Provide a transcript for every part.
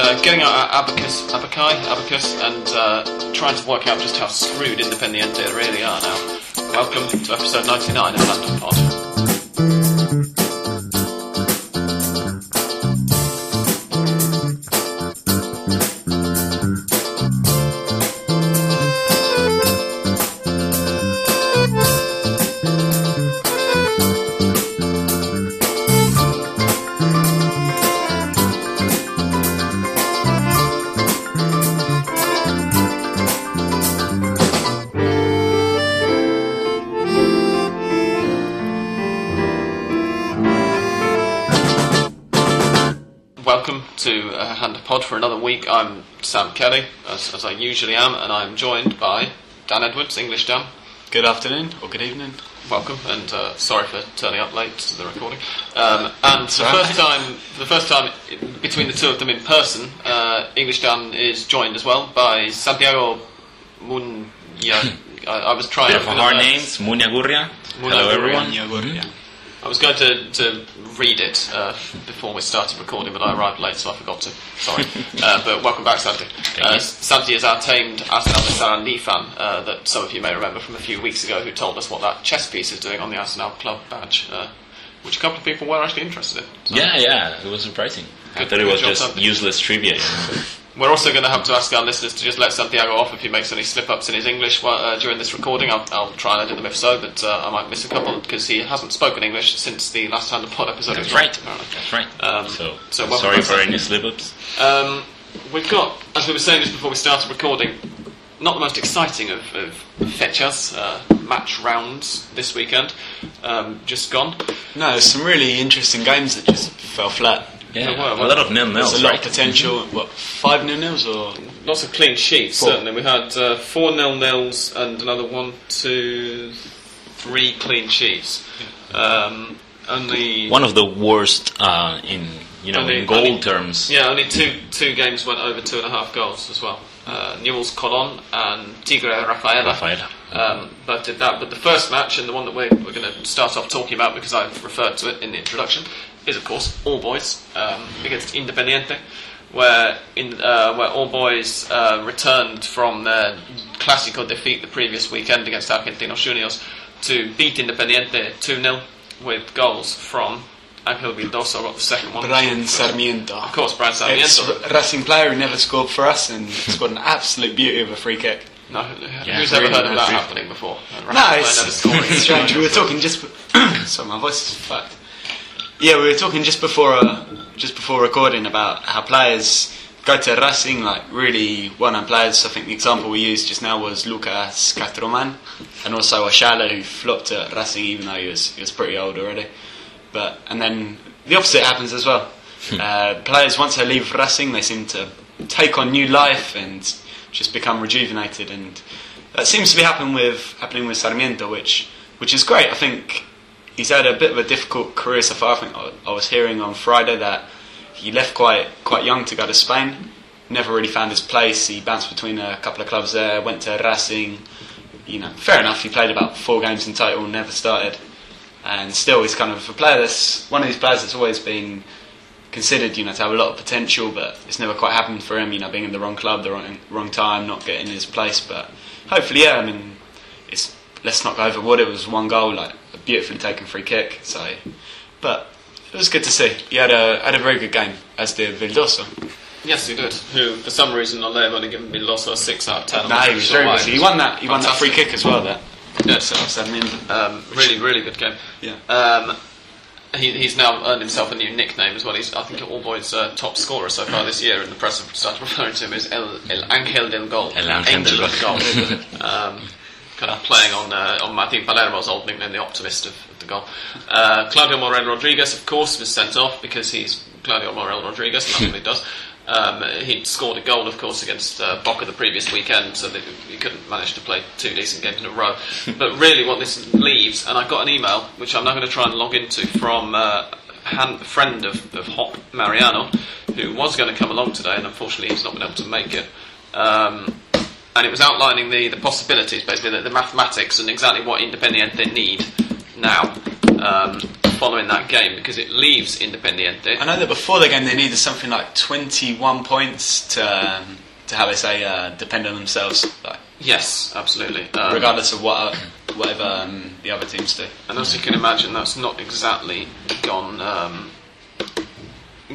uh, getting out our abacus, abaci, abacus, and uh, trying to work out just how screwed Independiente really are now. Welcome to episode 99 of Hand of Pod. I'm Sam Kelly, as, as I usually am, and I'm joined by Dan Edwards, English Dan. Good afternoon or good evening. Welcome, and uh, sorry for turning up late to the recording. Um, and for the first time, for the first time between the two of them in person, uh, English Dan is joined as well by Santiago Munya. I, I was trying. Bit of a hard names, Munyagurria. Hello everyone. Yeah, I was going to, to read it uh, before we started recording, but I arrived late, so I forgot to. Sorry. uh, but welcome back, Santi. Uh. Santi is our tamed Arsenal Sarandi fan uh, that some of you may remember from a few weeks ago, who told us what that chess piece is doing on the Arsenal club badge, uh, which a couple of people were actually interested in. So Yeah, yeah, it was surprising. I thought it was just useless trivia. You know? We're also going to have to ask our listeners to just let Santiago off if he makes any slip ups in his English while, uh, during this recording. I'll, I'll try and edit them if so, but uh, I might miss a couple because he hasn't spoken English since the last time the Pod episode. That's as well, right. apparently. That's right. Um, so, so welcome sorry for any slip-ups. Um, we've got, as we were saying just before we started recording, not the most exciting of, of fetchers, uh, match rounds this weekend, um, just gone. No, there's some really interesting games that just fell flat. Yeah, There were, a lot of nil There's nils, a lot right? of potential. What five nil nils or Lots of clean sheets, Four. certainly. We had uh, four nil nils and another one, two, three clean sheets. Um, only One of the worst uh, in you know Only- in goal only- terms. Yeah, only two two games went over two and a half goals as well. Uh, Newell's Colon and Tigre Rafaela. Rafaela. Um, both did that. But the first match, and the one that we're, we're going to start off talking about because I've referred to it in the introduction, is of course All Boys um, against Independiente, where in uh, where All Boys uh, returned from their Clásico defeat the previous weekend against Argentinos Juniors to beat Independiente 2 0 with goals from Angel Vildoso, got the second one. Brian Sarmiento. Of course, Brian Ex Sarmiento. Racing player who never scored for us and scored an absolute beauty of a free kick. No, Yeah, who's ever really heard of that happening before? Uh, No, Rafael it's, never it's strange. We were talking just. sorry, my voice is fucked. Yeah, we were talking just before uh, just before recording about how players go to Racing like really well-known players. I think the example we used just now was Lucas Castroman and also Ashala who flopped at Racing even though he was he was pretty old already. But and then the opposite happens as well. uh, players once they leave Racing, they seem to take on new life and just become rejuvenated, and that seems to be happening with happening with Sarmiento, which which is great. I think he's had a bit of a difficult career so far. I think I, was hearing on Friday that he left quite quite young to go to Spain. Never really found his place. He bounced between a couple of clubs there. Went to Racing. You know, fair enough. He played about four games in total. Never started and still he's kind of a player that's one of these players that's always been considered, you know, to have a lot of potential, but it's never quite happened for him. You know, being in the wrong club, the wrong wrong time, not getting his place. But hopefully, yeah. I mean, it's let's not go overboard. It was one goal, like beautifully taken free kick. So, but it was good to see. He had a had a very good game, as did Vildoso. Yes, he did. Who, for some reason, on there, have only given Vildoso a 6 out of 10. No, he was very why. good. He won that. He won that free kick as well. There. Yes, So, I mean, um, really, really good game. yeah. Um, he, he's now earned himself a new nickname as well. He's, I think, All Boys' uh, top scorer so far this year, and the press have started referring to him as El, El Ángel del Gol. El Ángel Angel del of Goal. um, kind of playing on, uh, on Martin Palermo's old nickname, the Optimist of, of the goal. Uh, Claudio Morel Rodriguez, of course, was sent off because he's Claudio Morel Rodriguez, and that's what he does. Um, he'd scored a goal, of course, against uh, Boca the previous weekend, so that he couldn't manage to play two decent games in a row. but really, what this leaves, and I got an email, which I'm now going to try and log into, from uh, a friend of, of Hop, Mariano, who was going to come along today, and unfortunately he's not been able to make it. Um, and it was outlining the, the possibilities, basically, the, the mathematics and exactly what Independiente need now um, following that game because it leaves Independiente. I know that before the game they needed something like 21 points to, um, to how they say, uh, depend on themselves, like, Yes, absolutely. Um, regardless of what whatever um, the other teams do. And as you can imagine, that's not exactly gone um,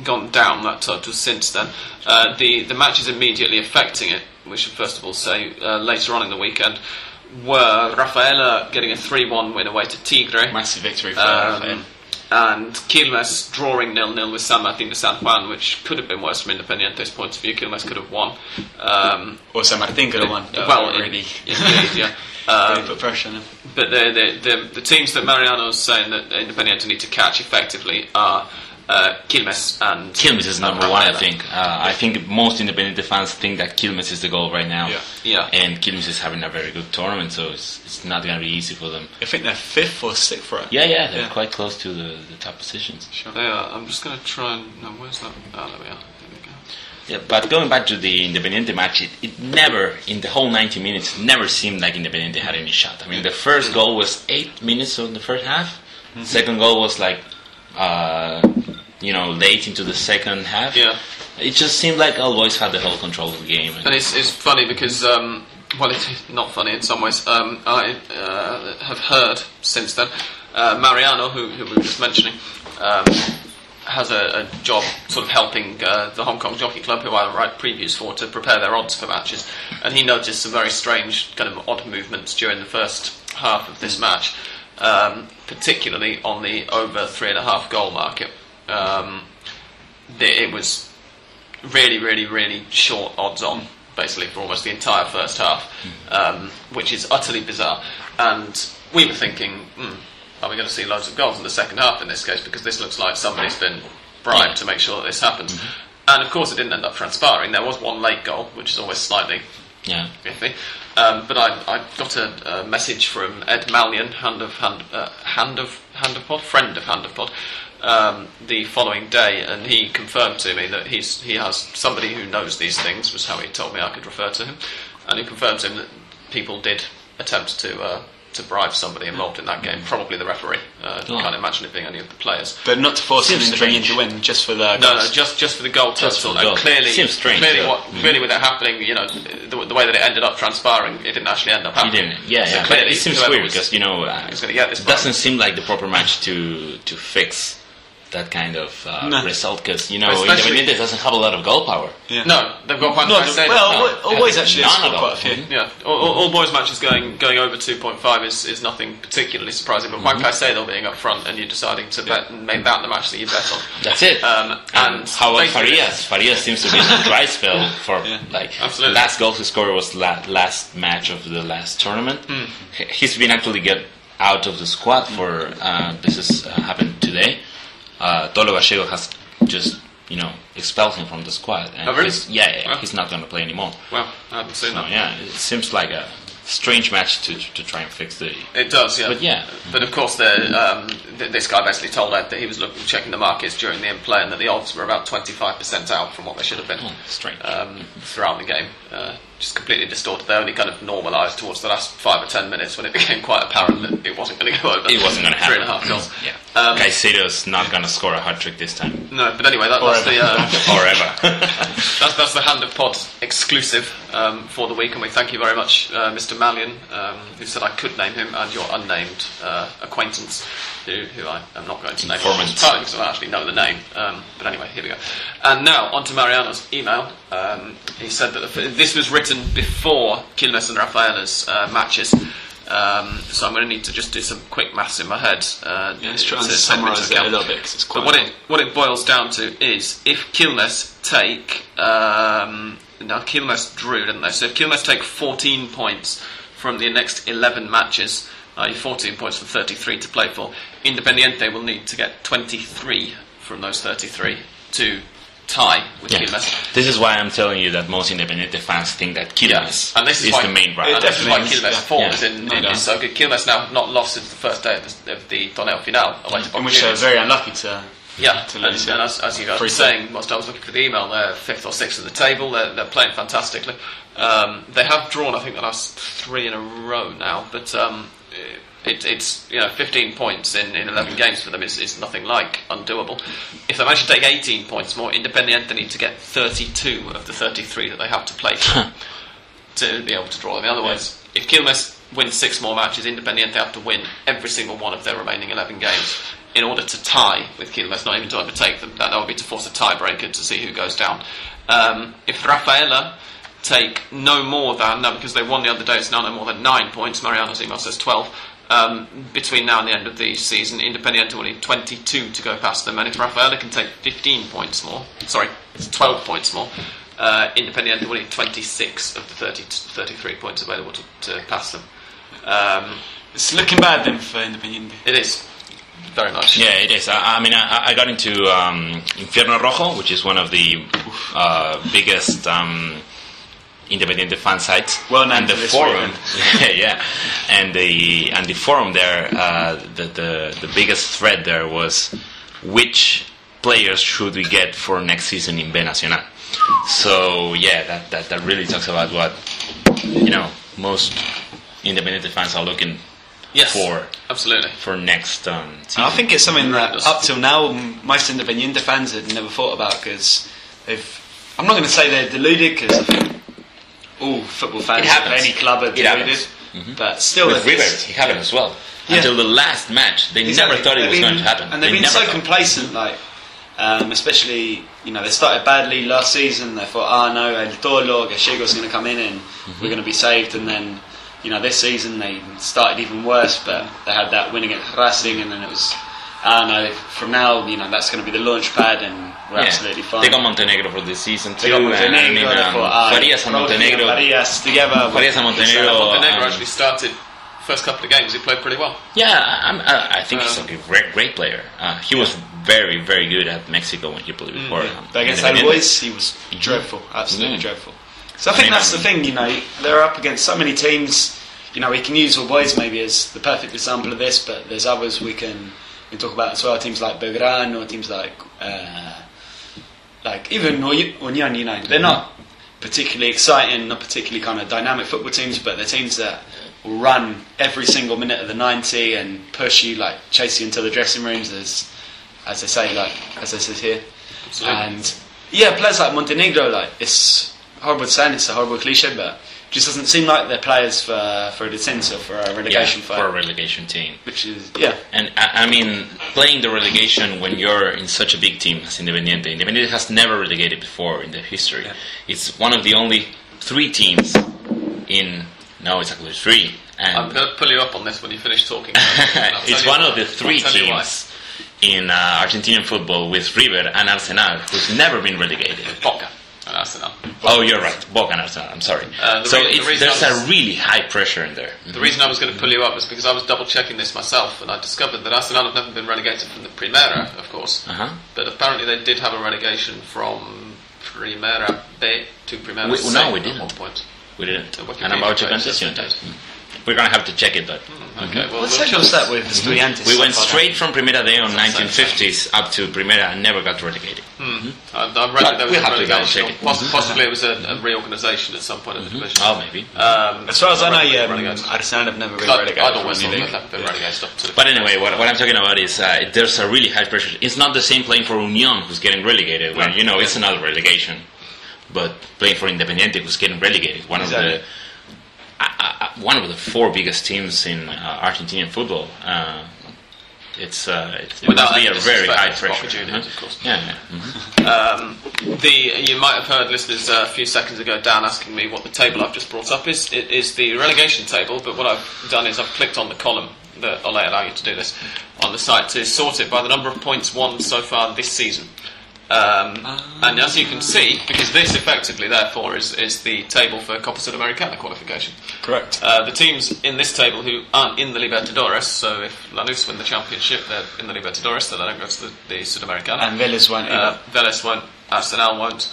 gone down that total since then. Uh, the the matches immediately affecting it, we should first of all say uh, later on in the weekend, were Rafaela getting a three one win away to Tigre. Massive victory for Um, Rafael. and Quilmes drawing nil-nil with San Martin de San Juan, which could have been worse from Independiente's point of view. Quilmes could have won. Um, Also, Martin could have won. but well, really, indeed, yeah. Um, really put pressure on him. but the, the, the, the teams that Mariano Mariano's saying that Independiente need to catch effectively are uh, Quilmes and Quilmes is number one, I think. Uh, I think most Independiente fans think that Quilmes is the goal right now. Yeah. Yeah. And Quilmes is having a very good tournament, so it's, it's not going to be easy for them. I think they're fifth or sixth for it. Yeah, yeah, they're Yeah. quite close to the, the top positions. They are. I'm just going to try and. No, where's that? Oh, there we are. There we go. Yeah, but going back to the Independiente match, it, it never, in the whole 90 minutes, never seemed like Independiente had any shot. I mean, the first goal was 8 minutes of the first half. Second goal was like, uh, you know, late into the second half. Yeah. It just seemed like All Boys had the whole control of the game. And it's, it's funny because, um, well, it's not funny in some ways. Um, I uh, have heard since then, uh, Mariano, who, who we were just mentioning, um, has a, a job sort of helping uh, the Hong Kong Jockey Club, who I write previews for, to prepare their odds for matches. And he noticed some very strange, kind of odd movements during the first half of this match, um, particularly on the over three and a half goal market. Um, it was really, really, really short odds on, basically, for almost the entire first half, um, which is utterly bizarre. And we were thinking, hmm, are we going to see loads of goals in the second half in this case? Because this looks like somebody's been bribed to make sure that this happens. And of course, it didn't end up transpiring. There was one late goal, which is always slightly Yeah. iffy. Um, but I, I got a, a message from Ed Malyon, hand of hand, uh, hand of hand of pod, friend of hand of pod, um, the following day, and he confirmed to me that he's he has somebody who knows these things. Was how he told me I could refer to him, and he confirmed to him that people did attempt to. Uh, to bribe somebody involved in that game, probably the referee. Uh, Oh. Can't imagine it being any of the players. But not to force Seems an Independiente strange. to win, just for the No, no, just just for the goal Just total. the And goal. clearly, Seems strange, Clearly, though. what, clearly, with it happening, you know, the, the way that it ended up transpiring, it didn't actually end up He happening. didn't. Yeah, So yeah. But clearly, it seems weird because you know uh, get this it doesn't seem like the proper match to to fix that kind of uh, No. result because you know Especially- Independiente doesn't have a lot of goal power. Yeah. No, they've got Juan No, Caicedo. well, No. al- always Yeah, actually none scored at quite all. a few. Yeah, all, all, all boys matches going going over 2.5 is, is nothing particularly surprising, but Mm-hmm. Juan Caicedo being up front and you're deciding to bet and make that the match that you bet on. That's it. Um, and and how about Farias? Farias seems to be in a dry spell for Yeah. like Absolutely. last goal he scored was la- last match of the last tournament. He- He's been actually get out of the squad for uh, this has uh, happened today. Uh, Tolo Gallego has just you know expelled him from the squad. And Oh, really? he's- Yeah, yeah, Wow. he's not going to play anymore. Well, I haven't seen So that. yeah, it seems like a strange match to to try and fix the. It does, yeah. But yeah. But of course, the, um, th- this guy basically told Ed that he was looking, checking the markets during the in play and that the odds were about 25% out from what they should have been Oh, strange. um, throughout the game. Uh, just completely distorted. They only kind of normalised towards the last five or ten minutes when it became quite apparent that it wasn't going to go over. It wasn't going to happen. Three and a half goals. Yeah. Um, Caicedo's not going to score a hat trick this time. No, but anyway, that, that's the uh, or ever. that's, that's the Hand of Pod exclusive um, for the week, and we thank you very much, uh, Mr. Malyon, um, who said I could name him, and your unnamed uh, acquaintance, who, who I am not going to name, partly because I don't actually know the name. Um, but anyway, here we go. And now on to Mariano's email. Um, he said that the, this was written before Quilmes and Rafaela's uh, matches. Um, so I'm going to need to just do some quick maths in my head. Uh, Let's try and to summarise it a little bit because it's quite. But what it what it boils down to is if Quilmes take um, now Quilmes drew, didn't they? So if Quilmes take 14 points from the next 11 matches, i.e. 14 points from 33 to play for, Independiente will need to get 23 from those 33 to tie with Yeah. Quilmes. This is why I'm telling you that most Independiente fans think that Quilmes And this is is why- the main It rival. And this is why definitely is, Quilmes' yeah. form Yeah. is, in, No in, doubt. so good. Quilmes now have not lost since the first day of the, of the Torneo Final away to in which they're very unlucky to. Yeah, to and, and as, as you guys were saying, whilst I was looking for the email, they're fifth or sixth at the table. They're, they're playing fantastically. Um, they have drawn, I think, the last three in a row now. But um, it, it's you know 15 points in, in 11 games for them is, is nothing like undoable. If they manage to take 18 points more, Independiente need to get 32 of the 33 that they have to play for to be able to draw them. In other words, if Quilmes wins six more matches, Independiente have to win every single one of their remaining 11 games in order to tie with Quilmes, not even to overtake them. That, that would be to force a tiebreaker to see who goes down. Um, if Rafaela take no more than, no, because they won the other day, it's now no more than nine points, Mariano Zimos says 12. Um, between now and the end of the season, Independiente will need 22 to go past them, and if Rafaela can take 15 points more, sorry, it's 12 points more, uh, Independiente will need 26 of the 30 33 points available to, to pass them. Um, It's looking bad then for Independiente. it is very much. Yeah, it is. I, I mean, I, I got into um, Infierno Rojo, which is one of the uh, biggest um, Independiente fan sites. Well and the forum, yeah, and the and the forum there, uh, the, the the biggest thread there was which players should we get for next season in B Nacional. So yeah, that, that that really talks about what you know most Independiente fans are looking Yes, for absolutely. for next um, season. I think it's something that up till now m- most Independiente fans had never thought about because they've. I'm not going to say they're deluded because I think all football fans It of any club are deluded, happens. but still, with River, it's- it happened as well. Yeah. Until the last match, they Exactly. never thought it They've was been- going to happen. And they've They been so thought. complacent, like, um, especially, you know, they started badly last season. They thought, oh no, El Tolo, Gallego's going to come in and Mm-hmm. we're going to be saved. And then, you know, this season they started even worse, but they had that win against Racing and then it was, I don't know, from now, you know, that's going to be the launch pad and we're Yeah. absolutely fine. They got Montenegro for this season too. They got and, I Montenegro, mean, they um, thought, ah, Farias and Montenegro. Farias together. Farias and Montenegro. Montenegro um, actually started first couple of games. He played pretty well. Yeah, I, I'm- I, I think he's Um, a great, great player. Uh, he was very, very good at Mexico when he played before. um, But against Independiente. El Boys, he was dreadful, absolutely Yeah. dreadful. So I I think mean, that's um, the thing, you know, they're up against so many teams. You know, we can use El Boys maybe as the perfect example of this, but there's others we can we can talk about as well. Teams like Belgrano, teams like uh, like even Uni- Union, you know, they're not particularly exciting, not particularly kind of dynamic football teams, but they're teams that will run every single minute of the 90 and push you, like chase you into the dressing rooms, as as they say, like as they says here. Absolutely. And yeah, players like Montenegro, like it's horrible to say, and it's a horrible cliche, but just doesn't seem like they're players for for a descent or for a yeah, relegation fight, for a relegation team. which is yeah. And I, I mean, playing the relegation when you're in such a big team as Independiente. Independiente has never relegated before in their history. It's one of the only three teams in. No, it's actually three. I'm And going to pull you up on this when you finish talking. I'll it's one of the three I'll tell you why. teams in uh, Argentinian football with River and Arsenal who's never been relegated. Boca Arsenal. Oh, you're right. Boca and Arsenal. I'm sorry. Uh, the so rea- the there's was- a really high pressure in there. The reason I was going to pull you up is because I was double checking this myself, and I discovered that Arsenal have never been relegated from the Primera, of course. Uh huh. But apparently they did have a relegation from Primera B to Primera We- C no, we didn't. one point. We didn't. And about Juventus, says you we know. did. We're gonna have to check it, but hmm. Okay, well, What we'll schedule was that with mm-hmm. Estudiantes? we went straight from Primera D on 1950s up to Primera and never got relegated. I, I read that there was We'll a have to double relegation. check it. Poss- mm-hmm. possibly it was a, a reorganisation at some point of the mm-hmm. division. Oh, maybe. Um. As far as I know, read yeah, they were um. Arsenal have never been I'd, relegated. I'd from always any thought they'd never been relegated up to But anyway, what, what I'm talking about is uh, there's a really high pressure. It's not the same playing for Union who's getting relegated, when No. you know it's another relegation, but playing for Independiente who's getting relegated, one Exactly. of the one of the four biggest teams in uh, Argentinian football. Uh, it's uh, it, it Without be a very high pressure. Uh-huh. of course. Yeah, yeah. mhm. Um, the you might have heard listeners uh, a few seconds ago, Dan asking me what the table I've just brought up is. It is the relegation table, but what I've done is I've clicked on the column that will allow you to do this on the site to sort it by the number of points won so far this season. Um, and as you can see, because this effectively, therefore, is, is the table for Copa Sudamericana qualification. Correct. Uh, the teams in this table who aren't in the Libertadores, so if Lanús win the championship, they're in the Libertadores, so they don't go to the, the Sudamericana. And Vélez won't Uh. Vélez won't, Arsenal won't,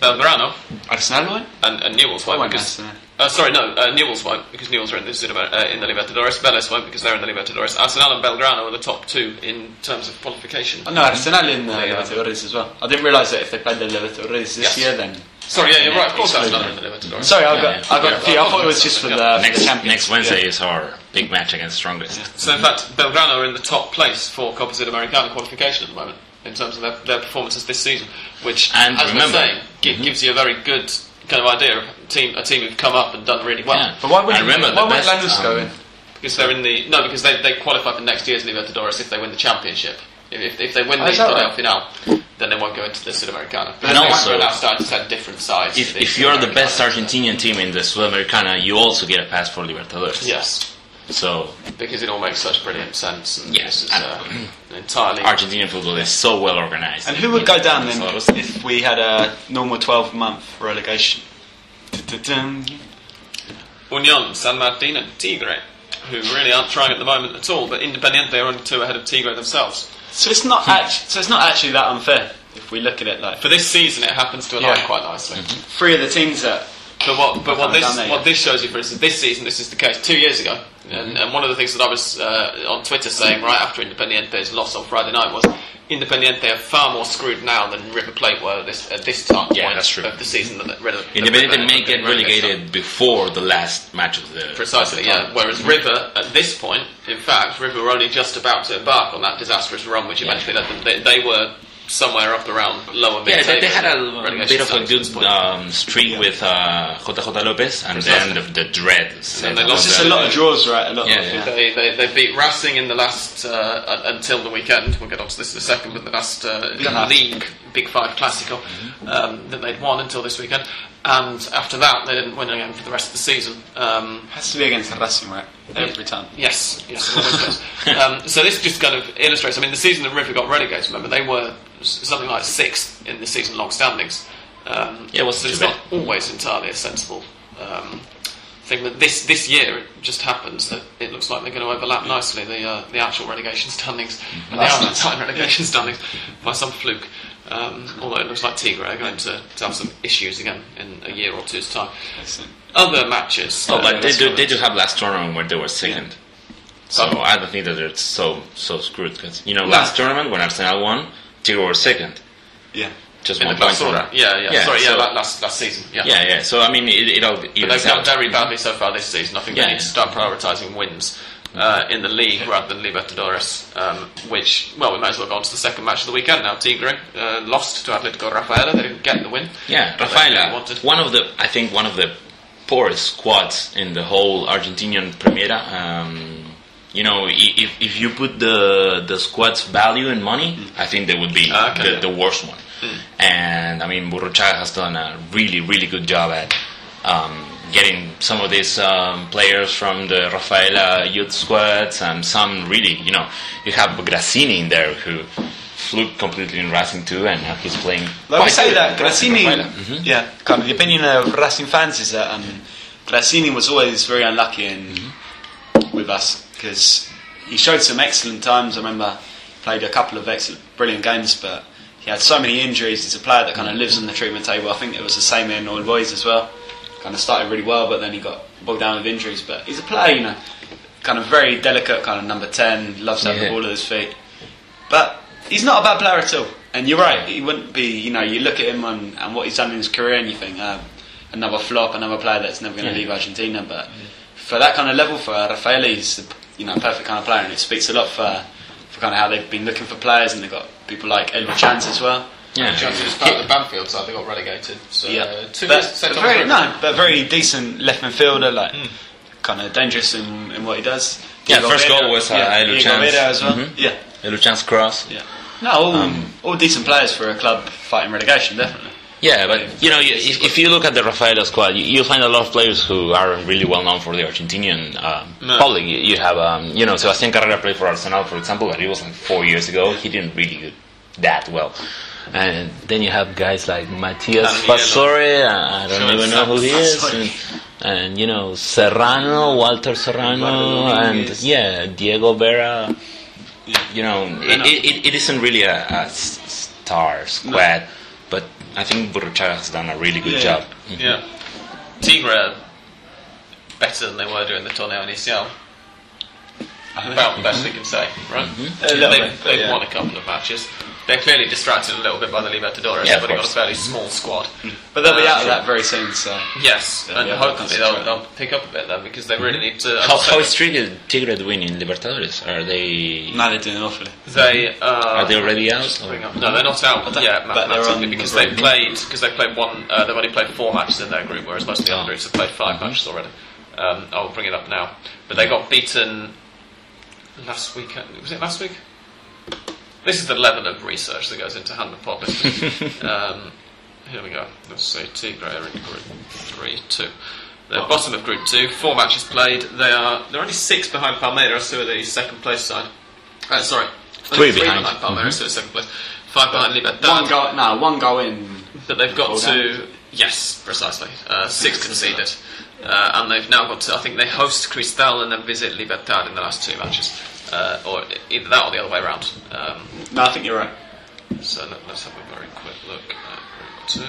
Belgrano Arsenal won't? and, and Newell's won't won't because Arsenal. Uh, sorry no uh, Newell's won't because Newell's are in the Sudamer- uh, in the Libertadores. Vélez won't because they're in the Libertadores. Arsenal and Belgrano are the top two in terms of qualification. Oh, no, Arsenal in the uh, Libertadores as well. I didn't realise that if they played the Libertadores this Yes. year, then Sorry, yeah, you're right. Of course, that's not in the Libertadores. Sorry, I Yeah, got yeah. I got a few. I thought it was just for the, for the Next Wednesday Yeah. is our big match against Strongest. So in fact, Belgrano are in the top place for Copa Sudamericana qualification at the moment in terms of their, their performances this season, which, And as remember- we're saying, gi- gives you a very good kind of idea of a team, a team who've come up and done really well. Yeah. But why would I remember why the would best, Lanús go in? Because they're in the no, because they, they qualify for next year's Libertadores if they win the championship. If, if, if they win Oh, the is right? Final, then they won't go into the Sudamericana. But And also- now starting to send different sides. If, if you're the best Argentinian team in the Sudamericana, you also get a pass for Libertadores. yes, So because it all makes such brilliant sense. And Yes, this is and- uh, entirely Argentinian football is so well organized. And who would go down then So- if we had a normal 12 month relegation? Union, San Martin, and Tigre, who really aren't trying at the moment at all. But Independiente are only two ahead of Tigre themselves. So it's not actually, so it's not actually that unfair if we look at it like For this season, it happens to align Yeah. quite nicely. three of the teams that But what, but what this what this shows you, for instance, this season, this is the case. Two years ago, and, and one of the things that I was uh, on Twitter saying right after Independiente's loss on Friday night was Independiente are far more screwed now than River Plate were this at this time Yeah, that's true. of the season. That, Independiente may get relegated before the last match of the Precisely, yeah. Whereas River, at this point, in fact, River were only just about to embark on that disastrous run, which Yeah. eventually led them. They, they were somewhere up around lower mid. Yeah, they, they had a relegation bit of a status good this point. um, streak with uh, JJ Lopez, and then the, the dread. And they lost it's just a lot of draws, right? A lot Yeah, of, yeah. They, they, they beat Racing in the last uh, until the weekend. We'll get onto this in a second, but the last uh, league Big Five Classical um, that they'd won until this weekend, and after that they didn't win again for the rest of the season. Um, Has to be against Racing, right? Every time. Yes, yes, it always does. um, so this just kind of illustrates. I mean, the season that River got relegated, remember they were s- something like sixth in the season-long standings. Um, Yeah, it wasn't so it's not always entirely a sensible um, thing. But this this year, it just happens that it looks like they're going to overlap nicely the uh, the actual relegation standings and the Last Argentine relegation standings by some fluke. Um, although it looks like Tigre are going to, to have some issues again in a year or two's time. Other matches. Oh, uh, but they do they do have last tournament where they were second. So Oh. I don't think that they're so so screwed because you know No. last tournament when Arsenal won, Tigre were second, Yeah. just in one point from that. Yeah, yeah, Yeah, Sorry, yeah, so- la- last last season. Yeah. Yeah, yeah. So I mean, it, it all But they've done very badly so far this season. I think Yeah, they need yeah. to start prioritising wins uh, in the league rather than Libertadores. Um, which, well, we might as well go on to the second match of the weekend now. Tigre uh, lost to Atletico Rafaela. They didn't get the win. Yeah, that they really Rafaela, one of the I think one of the poorest squads in the whole Argentinian Primera. Um, you know, if, if you put the the squad's value in money, I think they would be Ah, okay, the, yeah. the worst one. And I mean, Burruchaga has done a really really good job at um, getting some of these um, players from the Rafaela youth squads and some really, you know, you have Grassini in there who flew completely in Racing too, and now he's playing. Like we say that Grassini. Mhm. yeah, kind of the opinion of Racing fans is that um, Grassini was always very unlucky in, with us because he showed some excellent times. I remember played a couple of excellent, brilliant games, but he had so many injuries. He's a player that kind of lives on the treatment table. I think it was the same in All Boys as well. Kind of started really well, but then he got bogged down with injuries. But he's a player, you know, kind of very delicate, kind of number ten, loves to have the ball at his feet. But he's not a bad player at all. And you're right, he wouldn't be, you know, you look at him and, and what he's done in his career and you think, uh, another flop, another player that's never going to Yeah. leave Argentina. But for that kind of level, for Rafael, he's, the, you know, perfect kind of player and it speaks a lot for, for kind of how they've been looking for players and they've got people like Edward Chance as well. Yeah. Johnson was part of the Banfield side. They got relegated. So, uh, two but, years set but very, no, but very decent left midfielder, like Hmm. kind of dangerous in, in what he does. Yeah, Diego first Vera- goal was, uh, yeah, Edward Diego Chance. Vera as well. Mhm. Yeah. A chance cross. Yeah. No, all, Um, all decent players for a club fighting relegation, definitely. Yeah, but you know, you, if, if you look at the Rafaela squad, you, you'll find a lot of players who are really well known for the Argentinian uh, No. public. You, you have, um, you know, Sebastián Carrera played for Arsenal, for example, but it was like four years ago. He didn't really do that well. And then you have guys like Matias. Pastore, I don't Sure, even know who he is, and, and you know Serrano, Walter Serrano, and yeah, Diego Vera. You know, it, it, it, isn't really a star squad, but I think Burruchaga has done a really good Yeah. job. Yeah. Mm-hmm. Tigre better than they were during the tournament Torneo Inicial. About the best we can say, right? Mm-hmm. A little They've, they've yeah. won a couple of matches. They're clearly distracted a little bit by the Libertadores. Yeah, of but they've got a fairly small squad. But they'll be Uh, out of that very soon, so. Yes, Yeah, and hopefully they'll, they'll pick up a bit then because they really need to. How, as I how said, is Tigre, Tigre doing in Libertadores? Are they No, they're doing awfully. they uh, are they already out? or- Bring up. No, they're not out But they- yet but they're mathematically because the they've played because they played one. Uh, they've only played four matches in their group, whereas most of the Oh. other groups have played 5 matches already. Um, I'll bring it up now, but they got beaten last week. Was it last week? This is the level of research that goes into Handball Public. um, here we go. Let's see. Tigre are in Group Three, Two. They're bottom of Group Two. Four matches played. They are they're only six behind Palmeiras, who are the second place side. Uh, sorry, Three Only behind. Palmeiras, who are second place. Five behind Libertad. One goal, no, one goal in. But they've got to yes, precisely uh, six conceded, uh, and they've now got to. I think they host Cristal and then visit Libertad in the last two matches, uh, or either that or the other way around. Um, No, I think you're right. so let, us have a very quick look at Two.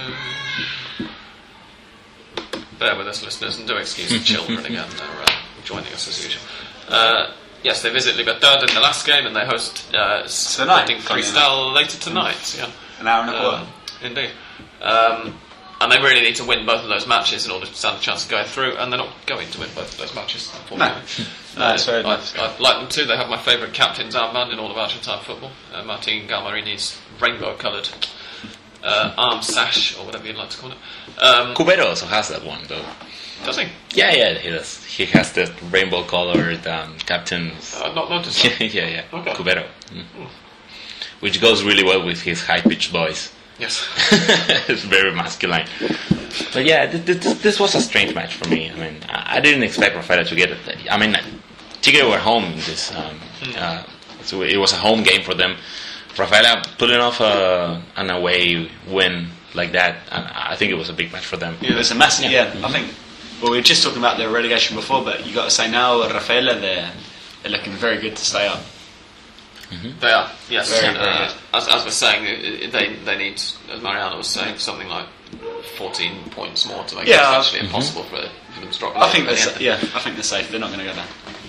Bear with us, listeners, and do excuse the children again. They're uh, joining us as usual. Uh, yes, they visit Libertad in the last game, and they host uh, Tonight, Cristal later tonight. Yeah. An hour and a quarter. Um, indeed. Um, and they really need to win both of those matches in order to stand a chance of going through, and they're not going to win both of those matches, unfortunately. No, it's very I, nice. I'd like them to. They have my favourite captain's armband in all of Argentine football, uh, Martin Galmarini's rainbow coloured uh, arm sash, or whatever you'd like to call it. Um, Cubero also has that one though. does he? Yeah, yeah, he does. He has the rainbow colored um, captain's. I've not noticed that. yeah, yeah. Okay. Cubero. Mm. Which goes really well with his high pitched voice. Yes. it's very masculine. But yeah, th- th- this, this was a strange match for me. I mean, I, I didn't expect Rafaela to get it. I mean, Tigre were home in this. Um, uh, so it was a home game for them. Rafaela pulling off a, an away win like that, and I think it was a big match for them. Yeah, It was a massive. Yeah, I think. Well, we were just talking about the relegation before, but you got to say now, Rafaela, they're they're looking very good to stay up. They are, yes. Very, very uh, as, as we're saying, i- i- they, they need, as Mariano was saying, something like 14 points more to make Yeah, it I- essentially impossible for, for them to drop I think the they're end. sa- yeah, I think they're safe. They're not going to go down.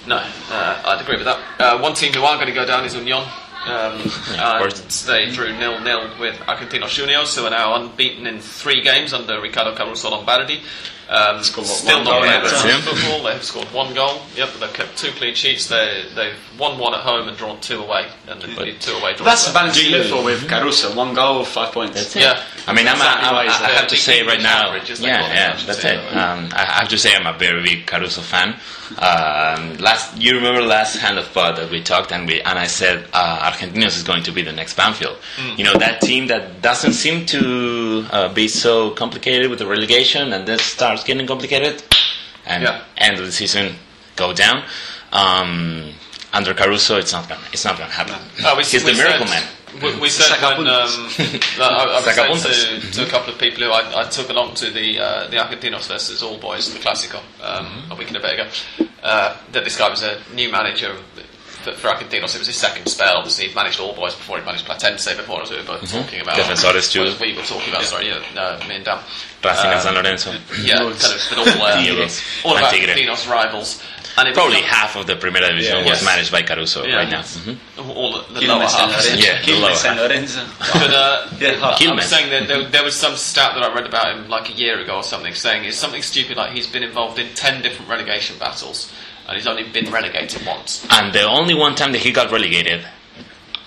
No, uh, I'd agree with that. Uh, one team who are going to go down is Union. Um, Yeah, and they drew nil-nil with Argentinos Juniors, who are now unbeaten in three games under Ricardo Caruso Lombardi. Um, still not goal playing in their that best time? football. They've scored one goal. Yep, they've kept two clean sheets. They, they've won one at home and drawn two away, and they've two away. That's the balance Do you live for with Caruso. One goal, five points. That's it. Yeah. I mean, I'm, Exactly I'm, right. I, I have to The say right now, average is like yeah, yeah, that's it. Um, I have to say I'm a very big Caruso fan. Um, last, you remember last hand of pod that we talked and we and I said uh, Argentinos is going to be the next Banfield. Mm. You know that team that doesn't seem to uh, be so complicated with the relegation and then starts getting complicated, and Yeah. end of the season go down. Um, under Caruso, it's not gonna, it's not gonna happen. Oh, we, He's we the miracle said, man. We, we said when um, I, I was Sacapuntas. to, to a couple of people who I, I took along to the uh, the Argentinos versus All Boys, the Clásico, um, Mm-hmm. a week and a bit ago, uh, that this guy was a new manager for, for Argentinos. It was his second spell. Obviously, he'd managed All Boys before he managed Platense before, as we were both talking about. Mm-hmm. Defensores too. We were talking about, sorry, yeah, no, me and Dan. Racing Um, and San Lorenzo. Yeah, kind of, but all, uh, all of and Argentinos rivals. And it Probably becomes- half of the Primera Division Yeah. was Yes. managed by Caruso Yeah. right now. Mhm. all the, the lower San half. Lorenzo. Yeah, the lower San Lorenzo. But uh, Yeah. I Quilmes. was saying that there, there was some stat that I read about him like a year ago or something, saying it's something stupid like he's been involved in ten different relegation battles and he's only been relegated once. And the only one time that he got relegated,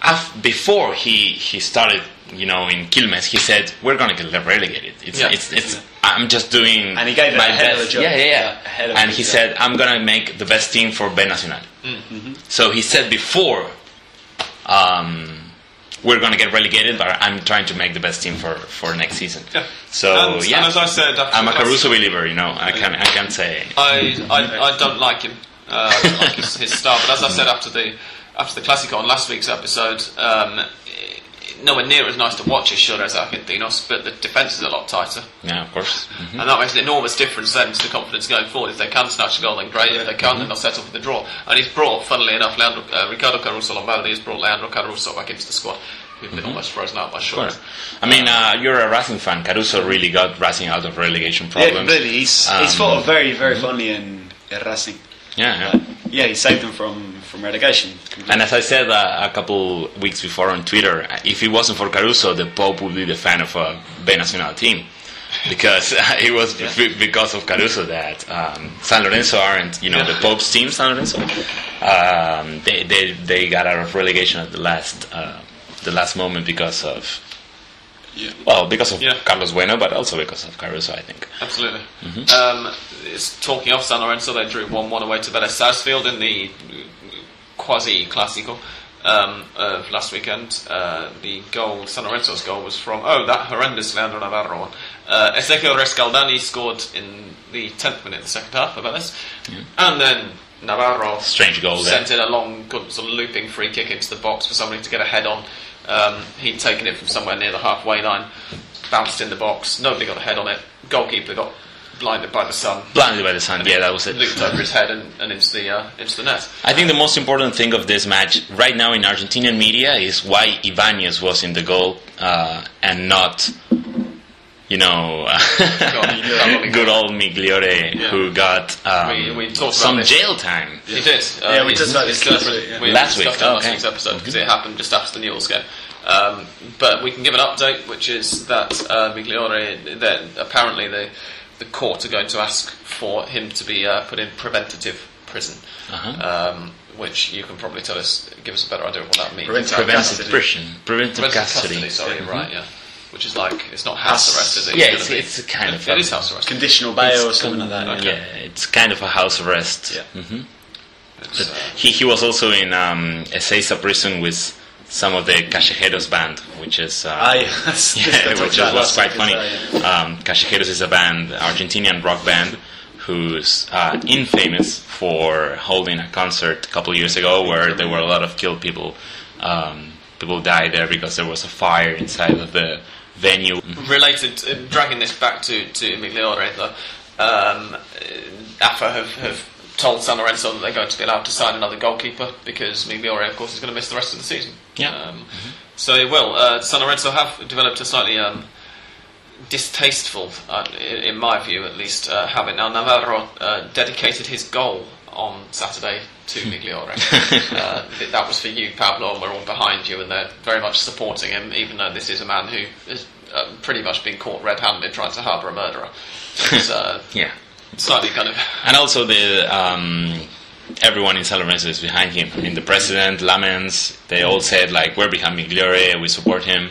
af- before he, he started, you know, in Quilmes, he said, "We're gonna get relegated. It's Yeah. it's, it's I'm just doing And he gave it my a hell of a best." job. Yeah, yeah, Yeah, yeah. of and he job. said, "I'm gonna make the best team for B Nacional." Mm-hmm. So he said before. Um, we're going to get relegated, but I'm trying to make the best team for, for next season. Yeah. So and, yeah, and as I said, after I'm a the Caruso believer. You know, I can I can't say. I, I, I don't like him. Uh, like his, his style. But as I said after the after the Classico on last week's episode, um, nowhere near as nice to watch as sure as Argentinos, but the defence is a lot tighter. Yeah, of course. Mhm. And that makes an enormous difference then to the confidence going forward. If they can snatch a goal, then great. If they can't, then they'll settle for the draw. And he's brought, funnily enough, Leandro, uh, Ricardo Caruso Lombardi has brought Leandro Caruso back into the squad, who'd been almost frozen out by Of short. course. I mean, uh, you're a Racing fan. Caruso really got Racing out of relegation Yeah, problems. completely. He's, he's Um, thought of very, very fondly in, in Racing. Yeah, yeah. Like, yeah, he saved them from, from relegation. And as I said uh, a couple weeks before on Twitter, if it wasn't for Caruso, the Pope would be the fan of a B Nacional team. Because uh, it was b- because of Caruso that um, San Lorenzo aren't, you know, the Pope's team, San Lorenzo. Um, they, they they got out of relegation at the last uh, the last moment because of Yeah. well because of Yeah. Carlos Bueno, but also because of Caruso, I think. Absolutely. Um, it's talking of San Lorenzo. They drew one-one away to Vélez Sarsfield in the quasi classical um, of last weekend. Uh, the goal, San Lorenzo's goal, was from oh that horrendous Leandro Navarro one. Uh, Ezequiel Rescaldani scored in the tenth minute of the second half for Vélez, and then Navarro Strange goal there. sent in a long, good sort of looping free kick into the box for somebody to get a head on. Um, he'd taken it from somewhere near the halfway line, bounced in the box. Nobody got a head on it. Goalkeeper got blinded by the sun, Blinded by the sun, yeah, that was it. looped over his head and, and into the uh, into the net. I think the most important thing of this match right now in Argentinian media is why Ibanez was in the goal uh, and not, you know, good old Migliore Yeah. who got um, We- we talked some jail time. He did. Uh, Yeah, we he's- talked about he's this last week, yeah. We Last discussed week, it on last okay. week's episode because it happened just after the Newell's game. Um, but we can give an update, which is that uh, Migliore, that apparently the the court are going to ask for him to be uh, put in preventative prison. Uh-huh. Um, which you can probably tell us, give us a better idea of what that means. Preventive Preventive custody. prison, preventive Preventive custody. custody, sorry, right, yeah. Which is like, it's not house House- arrest, is it? Yeah, It's it's, it's a kind of It a, is house arrest. Conditional bail or it's something like that. kind- yeah. Yeah, it's kind of a house arrest. Yeah. hmm It's, uh, He, he was also in um, Ezeiza prison with some of the Callejeros band, which is uh, Ah, yeah, that's- yeah, that's which about was quite week funny. as well, Um, Callejeros is a band, Argentinian rock band, who's uh, infamous for holding a concert a couple years ago where there were a lot of killed people. Um, people died there because there was a fire inside of the venue. related, uh, dragging this back to, to Migliore, though, um, uh, AFA have, have told San Lorenzo that they're going to be allowed to sign another goalkeeper because Migliore, of course, is going to miss the rest of the season. Yeah. Um, So they will. Uh, San Lorenzo have developed a slightly um, distasteful, uh, in, in my view at least, uh, habit. Now, Navarro uh, dedicated his goal on Saturday to Migliore. uh, that was for you, Pablo, and we're all behind you, and they're very much supporting him, even though this is a man who has uh, pretty much been caught red-handed trying to harbour a murderer. Uh, Yeah. slightly kind of And also the um, everyone in Lorenzo is behind him. I mean, the president, Lammens, they all said like, "We're behind Migliore. We support him."